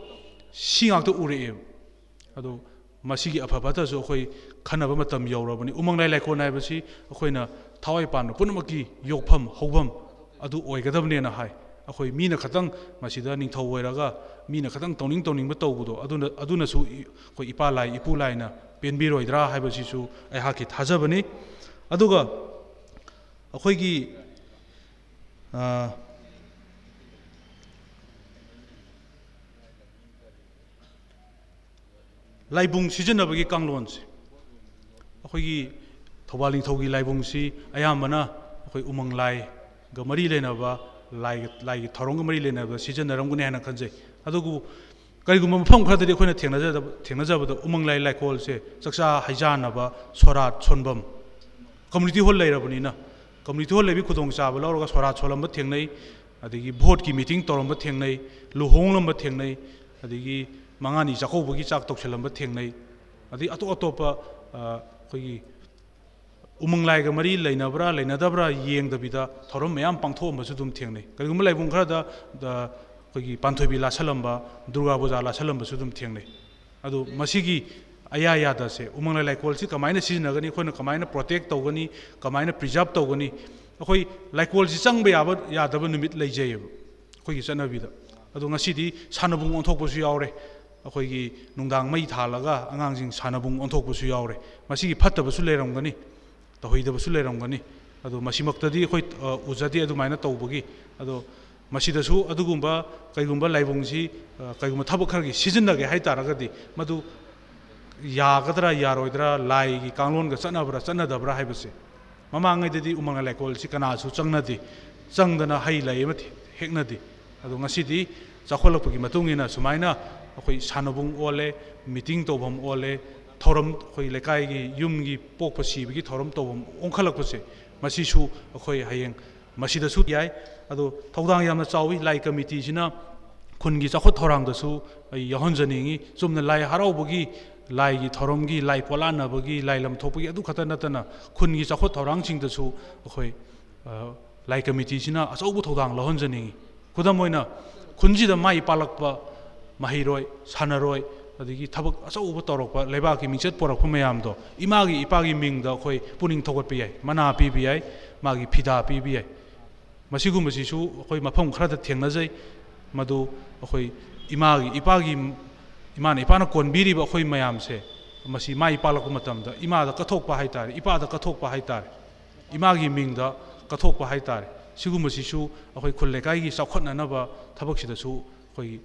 ꯁꯤ ꯉꯥꯛꯇ ꯎꯔꯛꯑꯦꯕ ꯑꯗꯣ ꯃꯁꯤꯒꯤ ꯑꯐ ꯐꯠꯇꯁꯨ ꯑꯩꯈꯣꯏ ꯈꯟꯅꯕ ꯃꯇꯝ ꯌꯧꯔꯕꯅꯤ ꯎꯃꯪ ꯂꯥꯏ ꯂꯥꯏꯀꯣꯟ ꯍꯥꯏꯕꯁꯤ ꯑꯩꯈꯣꯏꯅ thawai pan punamaki yokpham hobam adu oigadabne na hai akhoi mi na khatang masida ning thawai raga mi na khatang toning toning ma tawbudo aduna aduna su khoi ipa lai ipu lai na penbi roidra haiba si su ai ha ki thajabani aduga akhoi gi a laibung sijanabagi kanglon si akhoi gi Thoubal ꯅꯤꯡꯊꯧꯒꯤ ꯂꯥꯏꯕꯨꯡꯁꯤ ꯑꯌꯥꯝꯕꯅ ꯑꯩꯈꯣꯏ ꯎꯃꯪ ꯂꯥꯏꯒ ꯃꯔꯤ ꯂꯩꯅꯕ ꯂꯥꯏꯒꯤ ꯂꯥꯏꯒꯤ ꯊꯧꯔꯝꯒ ꯃꯔꯤ ꯂꯩꯅꯕ ꯁꯤꯖꯤꯟꯅꯔꯝꯒꯅꯤ ꯍꯥꯏꯅ ꯈꯟꯖꯩ ꯑꯗꯨꯕꯨ ꯀꯔꯤꯒꯨꯝꯕ ꯃꯐꯝ ꯈꯔꯗꯗꯤ ꯑꯩꯈꯣꯏꯅ ꯊꯦꯡꯅꯖꯗꯕ ꯊꯦꯡꯅꯖꯕꯗ ꯎꯃꯪ ꯂꯥꯏ ꯂꯥꯏꯀꯣꯜꯁꯦ ꯆꯥꯛꯆꯥ ꯍꯩꯖꯥꯟꯅꯕ ꯁꯣꯔꯥꯠ ꯁꯣꯟꯐꯝ ꯀꯝꯃꯨꯅꯤꯇꯤ ꯍꯣꯜ ꯂꯩꯔꯕꯅꯤꯅ ꯀꯝꯃꯨꯅꯤꯇꯤ ꯍꯣꯜ ꯂꯩꯕꯒꯤ ꯈꯨꯗꯣꯡꯆꯥꯕ ꯂꯧꯔꯒ ꯁꯣꯔꯥꯠ ꯁꯣꯜꯂꯝꯕ ꯊꯦꯡꯅꯩ ꯑꯗꯒꯤ ꯚꯣꯠꯀꯤ ꯃꯤꯇꯤꯡ ꯇꯧꯔꯝꯕ ꯊꯦꯡꯅꯩ ꯂꯨꯍꯣꯡꯂꯝꯕ ꯊꯦꯡꯅꯩ ꯑꯗꯒꯤ ꯃꯉꯥꯅꯤ ꯆꯥꯛꯀꯧꯕꯒꯤ ꯆꯥꯛ ꯇꯧꯁꯤꯜꯂꯝꯕ ꯊꯦꯡꯅꯩ ꯑꯗꯩ ꯑꯇꯣꯞ ꯑꯇꯣꯞꯄ ꯑꯩꯈꯣꯏ ꯑꯩꯈꯣꯏꯒꯤ ꯎꯃꯪ ꯂꯥꯏꯒ ꯃꯔꯤ ꯂꯩꯅꯕ꯭ꯔꯥ ꯂꯩꯅꯗꯕ꯭ꯔꯥ ꯌꯦꯡꯗꯕꯤꯗ ꯊꯧꯔꯝ ꯃꯌꯥꯝ ꯄꯥꯡꯊꯣꯛꯑꯝꯕꯁꯨ ꯑꯗꯨꯝ ꯊꯦꯡꯅꯩ ꯀꯔꯤꯒꯨꯝꯕ ꯂꯥꯏꯕꯨꯡ ꯈꯔꯗ ꯑꯩꯈꯣꯏꯒꯤ ꯄꯥꯟꯊꯣꯏꯕꯤ ꯂꯥꯠꯁꯜꯂꯝꯕ ꯗꯨꯔꯒꯥ ꯄꯨꯖꯥ ꯂꯥꯠꯁꯜꯂꯝꯕꯁꯨ ꯑꯗꯨꯝ ꯊꯦꯡꯅꯩ ꯑꯗꯨ ꯃꯁꯤꯒꯤ ꯑꯌꯥ ꯌꯥꯗꯁꯦ ꯎꯃꯪ ꯂꯥꯏ ꯂꯩꯀꯣꯜꯁꯤ ꯀꯃꯥꯏꯅ ꯁꯤꯖꯤꯟꯅꯒꯅꯤ ꯑꯩꯈꯣꯏꯅ ꯀꯃꯥꯏꯅ ꯄ꯭ꯔꯣꯇꯦꯛ ꯇꯧꯒꯅꯤ ꯀꯃꯥꯏꯅ ꯄ꯭ꯔꯤꯖꯥꯕ ꯇꯧꯒꯅꯤ ꯑꯩꯈꯣꯏ ꯂꯩꯀꯣꯜꯁꯤ ꯆꯪꯕ ꯌꯥꯕ ꯌꯥꯗꯕ ꯅꯨꯃꯤꯠ ꯂꯩꯖꯩꯑꯕ ꯑꯩꯈꯣꯏꯒꯤ ꯆꯠꯅꯕꯤꯗ ꯑꯗꯣ ꯉꯁꯤꯗꯤ ꯁꯥꯟꯅꯕꯨꯡ ꯑꯣꯟꯊꯣꯛꯄꯁꯨ ꯌꯥꯎꯔꯦ ꯑꯩꯈꯣꯏꯒꯤ ꯅꯨꯡꯗꯥꯡ ꯃꯩ ꯊꯥꯜꯂꯒ ꯑꯉꯥꯡꯁꯤꯡ ꯁꯥꯟꯅꯕꯨꯡ ꯑꯣꯟꯊꯣꯛꯄꯁꯨ ꯌꯥꯎꯔꯦ ꯃꯁꯤꯒꯤ ꯐꯠꯇꯕꯁꯨ ꯂꯩꯔꯝꯒꯅꯤ ꯇꯧꯍꯩꯗꯕꯁꯨ ꯂꯩꯔꯝꯒꯅꯤ ꯑꯗꯣ ꯃꯁꯤꯃꯛꯇꯗꯤ ꯑꯩꯈꯣꯏ ꯎꯖꯗꯦ ꯑꯗꯨꯃꯥꯏꯅ ꯇꯧꯕꯒꯤ ꯑꯗꯣ ꯃꯁꯤꯗꯁꯨ ꯑꯗꯨꯒꯨꯝꯕ ꯀꯩꯒꯨꯝꯕ ꯂꯥꯏꯕꯨꯡꯁꯤ ꯀꯩꯒꯨꯝꯕ ꯊꯕꯛ ꯈꯔꯒꯤ ꯁꯤꯖꯤꯟꯅꯒꯦ ꯍꯥꯏ ꯇꯥꯔꯒꯗꯤ ꯃꯗꯨ ꯌꯥꯒꯗ꯭ꯔꯥ ꯌꯥꯔꯣꯏꯗ꯭ꯔꯥ ꯂꯥꯏꯒꯤ ꯀꯥꯡꯂꯣꯟꯒ ꯆꯠꯅꯕ꯭ꯔꯥ ꯆꯠꯅꯗꯕ꯭ꯔꯥ ꯍꯥꯏꯕꯁꯦ ꯃꯃꯥꯡꯉꯩꯗꯗꯤ ꯎꯃꯪ ꯂꯩꯀꯣꯜꯁꯤ ꯀꯅꯥꯁꯨ ꯆꯪꯅꯗꯦ ꯆꯪꯗꯅ ꯍꯩ ꯂꯩ ꯑꯃ ꯍꯦꯛꯅꯗꯦ ꯑꯗꯣ ꯉꯁꯤꯗꯤ ꯆꯥꯎꯈꯠꯂꯛꯄꯒꯤ ꯃꯇꯨꯡ ꯏꯟꯅ ꯁꯨꯃꯥꯏꯅ ꯑꯩꯈꯣꯏ ꯁꯥꯟꯅꯕꯨꯡ ꯑꯣꯜꯂꯦ ꯃꯤꯇꯤꯡ ꯇꯧꯐꯝ ꯑꯣꯜꯂꯦ thorum khoi lekai gi yum gi pok pa si gi thorum to onkhal ko se ma si su khoi hayeng ma si da su yai adu thodang yam na chawi lai committee jina khun gi chakho thorang da su yahon janingi chumna lai harau bu gi lai gi thorum gi lai pola na bu gi lai lam thop gi adu khata na ta na khun gi chakho thorang ching da su khoi lai committee jina asau bu thodang lahon janingi khudam moina khunji da mai palak pa mahiroi sanaroi ꯑꯗꯒꯤ ꯊꯕꯛ ꯑꯆꯧꯕ ꯇꯧꯔꯛꯄ ꯂꯩꯕꯥꯛꯀꯤ ꯃꯤꯡꯆꯠ ꯄꯣꯔꯛꯄ ꯃꯌꯥꯝꯗꯣ ꯏꯃꯥꯒꯤ ꯏꯄꯥꯒꯤ ꯃꯤꯡꯗ ꯑꯩꯈꯣꯏ ꯄꯨꯛꯅꯤꯡ ꯊꯧꯒꯠꯄ ꯌꯥꯏ ꯃꯅꯥ ꯄꯤꯕ ꯌꯥꯏ ꯃꯥꯒꯤ ꯐꯤꯗꯥ ꯄꯤꯕ ꯌꯥꯏ ꯃꯁꯤꯒꯨꯝꯕꯁꯤꯁꯨ ꯑꯩꯈꯣꯏ ꯃꯐꯝ ꯈꯔꯗ ꯊꯦꯡꯅꯖꯩ ꯃꯗꯨ ꯑꯩꯈꯣꯏ ꯏꯃꯥꯒꯤ ꯏꯄꯥꯒꯤ ꯏꯃꯥꯅ ꯏꯄꯥꯅ ꯀꯣꯟꯕꯤꯔꯤꯕ ꯑꯩꯈꯣꯏ ꯃꯌꯥꯝꯁꯦ ꯃꯁꯤ ꯃꯥꯏ ꯄꯥꯜꯂꯛꯄ ꯃꯇꯝꯗ ꯏꯃꯥꯗ ꯀꯠꯊꯣꯛꯄ ꯍꯥꯏꯇꯥꯔꯦ ꯏꯄꯥꯗ ꯀꯠꯊꯣꯛꯄ ꯍꯥꯏꯇꯥꯔꯦ ꯏꯃꯥꯒꯤ ꯃꯤꯡꯗ ꯀꯠꯊꯣꯛꯄ ꯍꯥꯏꯇꯥꯔꯦ ꯁꯤꯒꯨꯝꯕꯁꯤꯁꯨ ꯑꯩꯈꯣꯏ ꯈꯨꯜ ꯂꯩꯀꯥꯏꯒꯤ ꯆꯥꯎꯈꯠꯅꯅꯕ ꯊꯕꯛꯁꯤꯗꯁꯨ ꯑꯩꯈꯣꯏꯒꯤ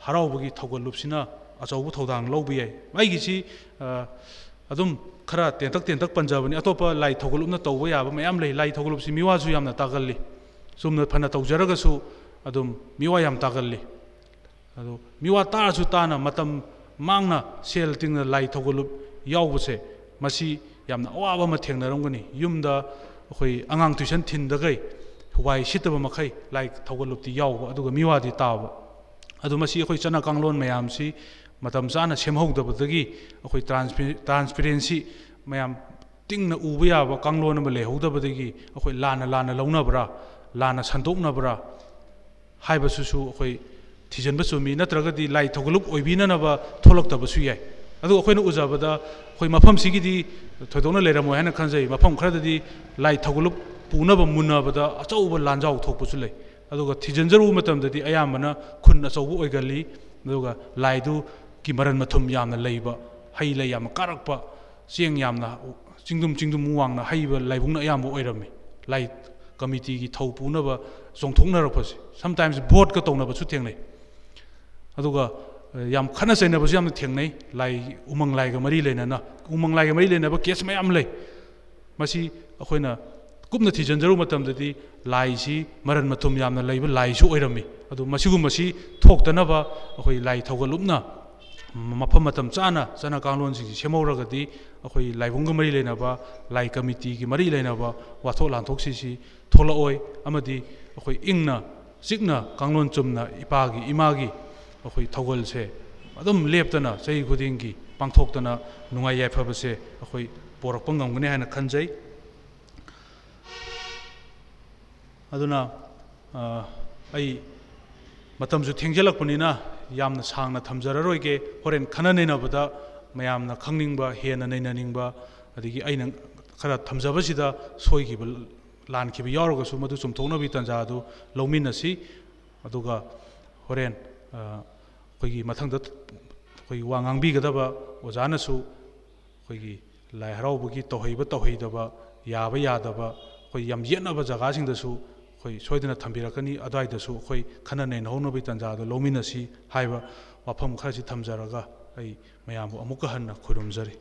하라오부기 타고 룹시나 아저부 타당 로비에. 마이기지 아좀 khara tentak tentak panjabani atopa lai thogolumna tawwa yaba mayam lai lai thogolumsi miwa ju yamna tagalli sumna phana tawjaraga su adum miwa yam tagalli ado miwa ta ju ta na matam mangna sel tingna lai thogolum yawbu se masi yamna awaba ma thengna rongani yumda khoi angang tuisan thinda gai huwai sitaba makhai lai thogolup ti yawba aduga miwa di tawba ꯑꯗꯨ ꯃꯁꯤ ꯑꯩꯈꯣꯏ ꯆꯠꯅ ꯀꯥꯡꯂꯣꯟ ꯃꯌꯥꯝꯁꯤ ꯃꯇꯝ ꯆꯥꯅ ꯁꯦꯝꯍꯧꯗꯕꯗꯒꯤ ꯑꯩꯈꯣꯏ transparency ꯃꯌꯥꯝ ꯇꯤꯡꯅ ꯎꯕ ꯌꯥꯕ ꯀꯥꯡꯂꯣꯟ ꯑꯃ ꯂꯩꯍꯧꯗꯕꯗꯒꯤ ꯑꯩꯈꯣꯏ ꯂꯥꯟꯅ ꯂꯥꯟꯅ ꯂꯧꯅꯕ꯭ꯔꯥ ꯂꯥꯟꯅ ꯁꯟꯗꯣꯛꯅꯕ꯭ꯔꯥ ꯍꯥꯏꯕꯁꯤꯁꯨ ꯑꯩꯈꯣꯏ ꯊꯤꯖꯤꯟꯕ ꯆꯨꯝꯃꯤ ꯅꯠꯇ꯭ꯔꯒꯗꯤ ꯂꯥꯏ ꯊꯧꯒꯜꯂꯨꯞ ꯑꯣꯏꯕꯤꯅꯅꯕ ꯊꯣꯛꯂꯛꯇꯕꯁꯨ ꯌꯥꯏ ꯑꯗꯨ ꯑꯩꯈꯣꯏꯅ ꯎꯖꯕꯗ ꯑꯩꯈꯣꯏ ꯃꯐꯝꯁꯤꯒꯤꯗꯤ ꯊꯣꯏꯗꯣꯛꯅ ꯂꯩꯔꯝꯃꯣꯏ ꯍꯥꯏꯅ ꯈꯟꯖꯩ ꯃꯐꯝ ꯈꯔꯗꯗꯤ ꯂꯥꯏ ꯊꯧꯒꯜꯂꯨꯞ ꯄꯨꯅꯕ ꯃꯨꯟꯅꯕꯗ ꯑꯆꯧꯕ ꯂꯥꯟꯖꯥꯎ ꯊꯣꯛꯄꯁꯨ ꯂꯩ ꯑꯗꯨꯒ ꯊꯤꯖꯤꯟꯖꯔꯨꯕ ꯃꯇꯝꯗꯗꯤ ꯑꯌꯥꯝꯕꯅ ꯈꯨꯟ ꯑꯆꯧꯕ ꯑꯣꯏꯒꯜꯂꯤ ꯑꯗꯨꯒ ꯂꯥꯏꯗꯨꯒꯤ ꯃꯔꯟ ꯃꯊꯨꯝ ꯌꯥꯝꯅ ꯂꯩꯕ ꯍꯩ ꯂꯩ ꯌꯥꯝꯅ ꯀꯥꯔꯛꯄ ꯆꯦꯡ ꯌꯥꯝꯅ ꯆꯤꯡꯗꯨꯝ ꯆꯤꯡꯗꯨꯝ ꯋꯥꯡꯅ ꯍꯩꯕ ꯂꯥꯏꯕꯨꯡꯅ ꯑꯌꯥꯝꯕ ꯑꯣꯏꯔꯝꯃꯤ ꯂꯥꯏ ꯀꯃꯤꯇꯤꯒꯤ ꯊꯧ ꯄꯨꯅꯕ ꯆꯣꯡꯊꯣꯛꯅꯔꯛꯄꯁꯦ ꯁꯝꯇꯥꯏꯝꯁ ꯚꯣꯠꯀ ꯇꯧꯅꯕꯁꯨ ꯊꯦꯡꯅꯩ ꯑꯗꯨꯒ ꯌꯥꯝ ꯈꯠꯅ ꯆꯩꯅꯕꯁꯨ ꯌꯥꯝꯅ ꯊꯦꯡꯅꯩ ꯂꯥꯏ ꯎꯃꯪ ꯂꯥꯏꯒ ꯃꯔꯤ ꯂꯩꯅꯅ ꯎꯃꯪ ꯂꯥꯏꯒ ꯃꯔꯤ ꯂꯩꯅꯕ ꯀꯦꯁ ꯃꯌꯥꯝ ꯂꯩ ꯃꯁꯤ ꯑꯩꯈꯣꯏꯅ ꯀꯨꯞꯅ ꯊꯤꯖꯤꯟꯖꯔꯨꯕ ꯃꯇꯝꯗꯗꯤ ꯂꯥꯏꯁꯤ ꯃꯔꯟ ꯃꯊꯨꯝ ꯌꯥꯝꯅ ꯂꯩꯕ ꯂꯥꯏꯁꯨ ꯑꯣꯏꯔꯝꯃꯤ ꯑꯗꯨ ꯃꯁꯤꯒꯨꯝꯕꯁꯤ ꯊꯣꯛꯇꯅꯕ ꯑꯩꯈꯣꯏ ꯂꯥꯏ ꯊꯧꯒꯠꯂꯨꯞꯅ ꯃꯐꯝ ꯃꯇꯝ ꯆꯥꯅ ꯆꯠꯅ ꯀꯥꯡꯂꯣꯟꯁꯤꯡꯁꯤ ꯁꯦꯝꯍꯧꯔꯒꯗꯤ ꯑꯩꯈꯣꯏ ꯂꯥꯏꯕꯨꯡꯒ ꯃꯔꯤ ꯂꯩꯅꯕ ꯂꯥꯏ ꯀꯃꯤꯇꯤꯒꯤ ꯃꯔꯤ ꯂꯩꯅꯕ ꯋꯥꯊꯣꯛ ꯂꯥꯟꯊꯣꯛꯁꯤꯡꯁꯤ ꯊꯣꯛꯂꯛꯑꯣꯏ ꯑꯃꯗꯤ ꯑꯩꯈꯣꯏ ꯏꯪꯅ ꯆꯤꯛꯅ ꯀꯥꯡꯂꯣꯟ ꯆꯨꯝꯅ ꯏꯄꯥꯒꯤ ꯏꯃꯥꯒꯤ ꯑꯩꯈꯣꯏ ꯊꯧꯒꯜꯁꯦ ꯑꯗꯨꯝ ꯂꯦꯞꯇꯅ ꯆꯍꯤ ꯈꯨꯗꯤꯡꯒꯤ ꯄꯥꯡꯊꯣꯛꯇꯅ ꯅꯨꯡꯉꯥꯏ ꯌꯥꯏꯐꯕꯁꯦ ꯑꯩꯈꯣꯏ ꯄꯣꯔꯛꯄ ꯉꯝꯒꯅꯤ ꯍꯥꯏꯅ ꯈꯟꯖꯩ ꯑꯗꯨꯅ ꯑꯩ ꯃꯇꯝꯁꯨ ꯊꯦꯡꯖꯤꯜꯂꯛꯄꯅꯤꯅ ꯌꯥꯝꯅ ꯁꯥꯡꯅ ꯊꯝꯖꯔꯔꯣꯏꯒꯦ ꯍꯣꯔꯦꯟ ꯈꯟꯅ ꯅꯩꯅꯕꯗ ꯃꯌꯥꯝꯅ ꯈꯪꯅꯤꯡꯕ ꯍꯦꯟꯅ ꯅꯩꯅꯅꯤꯡꯕ ꯑꯗꯒꯤ ꯑꯩꯅ ꯈꯔ ꯊꯝꯖꯕꯁꯤꯗ ꯁꯣꯏꯈꯤꯕ ꯂꯥꯟꯈꯤꯕ ꯌꯥꯎꯔꯒꯁꯨ ꯃꯗꯨ ꯆꯨꯝꯊꯣꯛꯅꯕꯒꯤ ꯇꯥꯟꯖꯥ ꯑꯗꯨ ꯂꯧꯃꯤꯟꯅꯁꯤ ꯑꯗꯨꯒ ꯍꯣꯔꯦꯟ ꯑꯩꯈꯣꯏꯒꯤ ꯃꯊꯪꯗ ꯑꯩꯈꯣꯏꯒꯤ ꯋꯥ ꯉꯥꯡꯕꯤꯒꯗꯕ ꯑꯣꯖꯥꯅꯁꯨ ꯑꯩꯈꯣꯏꯒꯤ ꯂꯥꯏ ꯍꯔꯥꯎꯕꯒꯤ ꯇꯧꯍꯩꯕ ꯇꯧꯍꯩꯗꯕ ꯌꯥꯕ ꯌꯥꯗꯕ ꯑꯩꯈꯣꯏ ꯌꯥꯝ ꯌꯦꯠꯅꯕ ꯖꯒꯥꯁꯤꯡꯗꯁꯨ ꯑꯩꯈꯣꯏ ꯁꯣꯏꯗꯅ ꯊꯝꯕꯤꯔꯛꯀꯅꯤ ꯑꯗꯨꯋꯥꯏꯗꯁꯨ ꯑꯩꯈꯣꯏ ꯈꯟꯅ ꯅꯩꯅꯍꯧꯅꯕꯒꯤ ꯇꯥꯟꯖꯥꯗꯣ ꯂꯧꯃꯤꯟꯅꯁꯤ ꯍꯥꯏꯕ ꯋꯥꯐꯝ ꯈꯔꯁꯤ ꯊꯝꯖꯔꯒ ꯑꯩ ꯃꯌꯥꯝꯕꯨ ꯑꯃꯨꯛꯀ ꯍꯟꯅ ꯈꯨꯔꯨꯝꯖꯔꯤ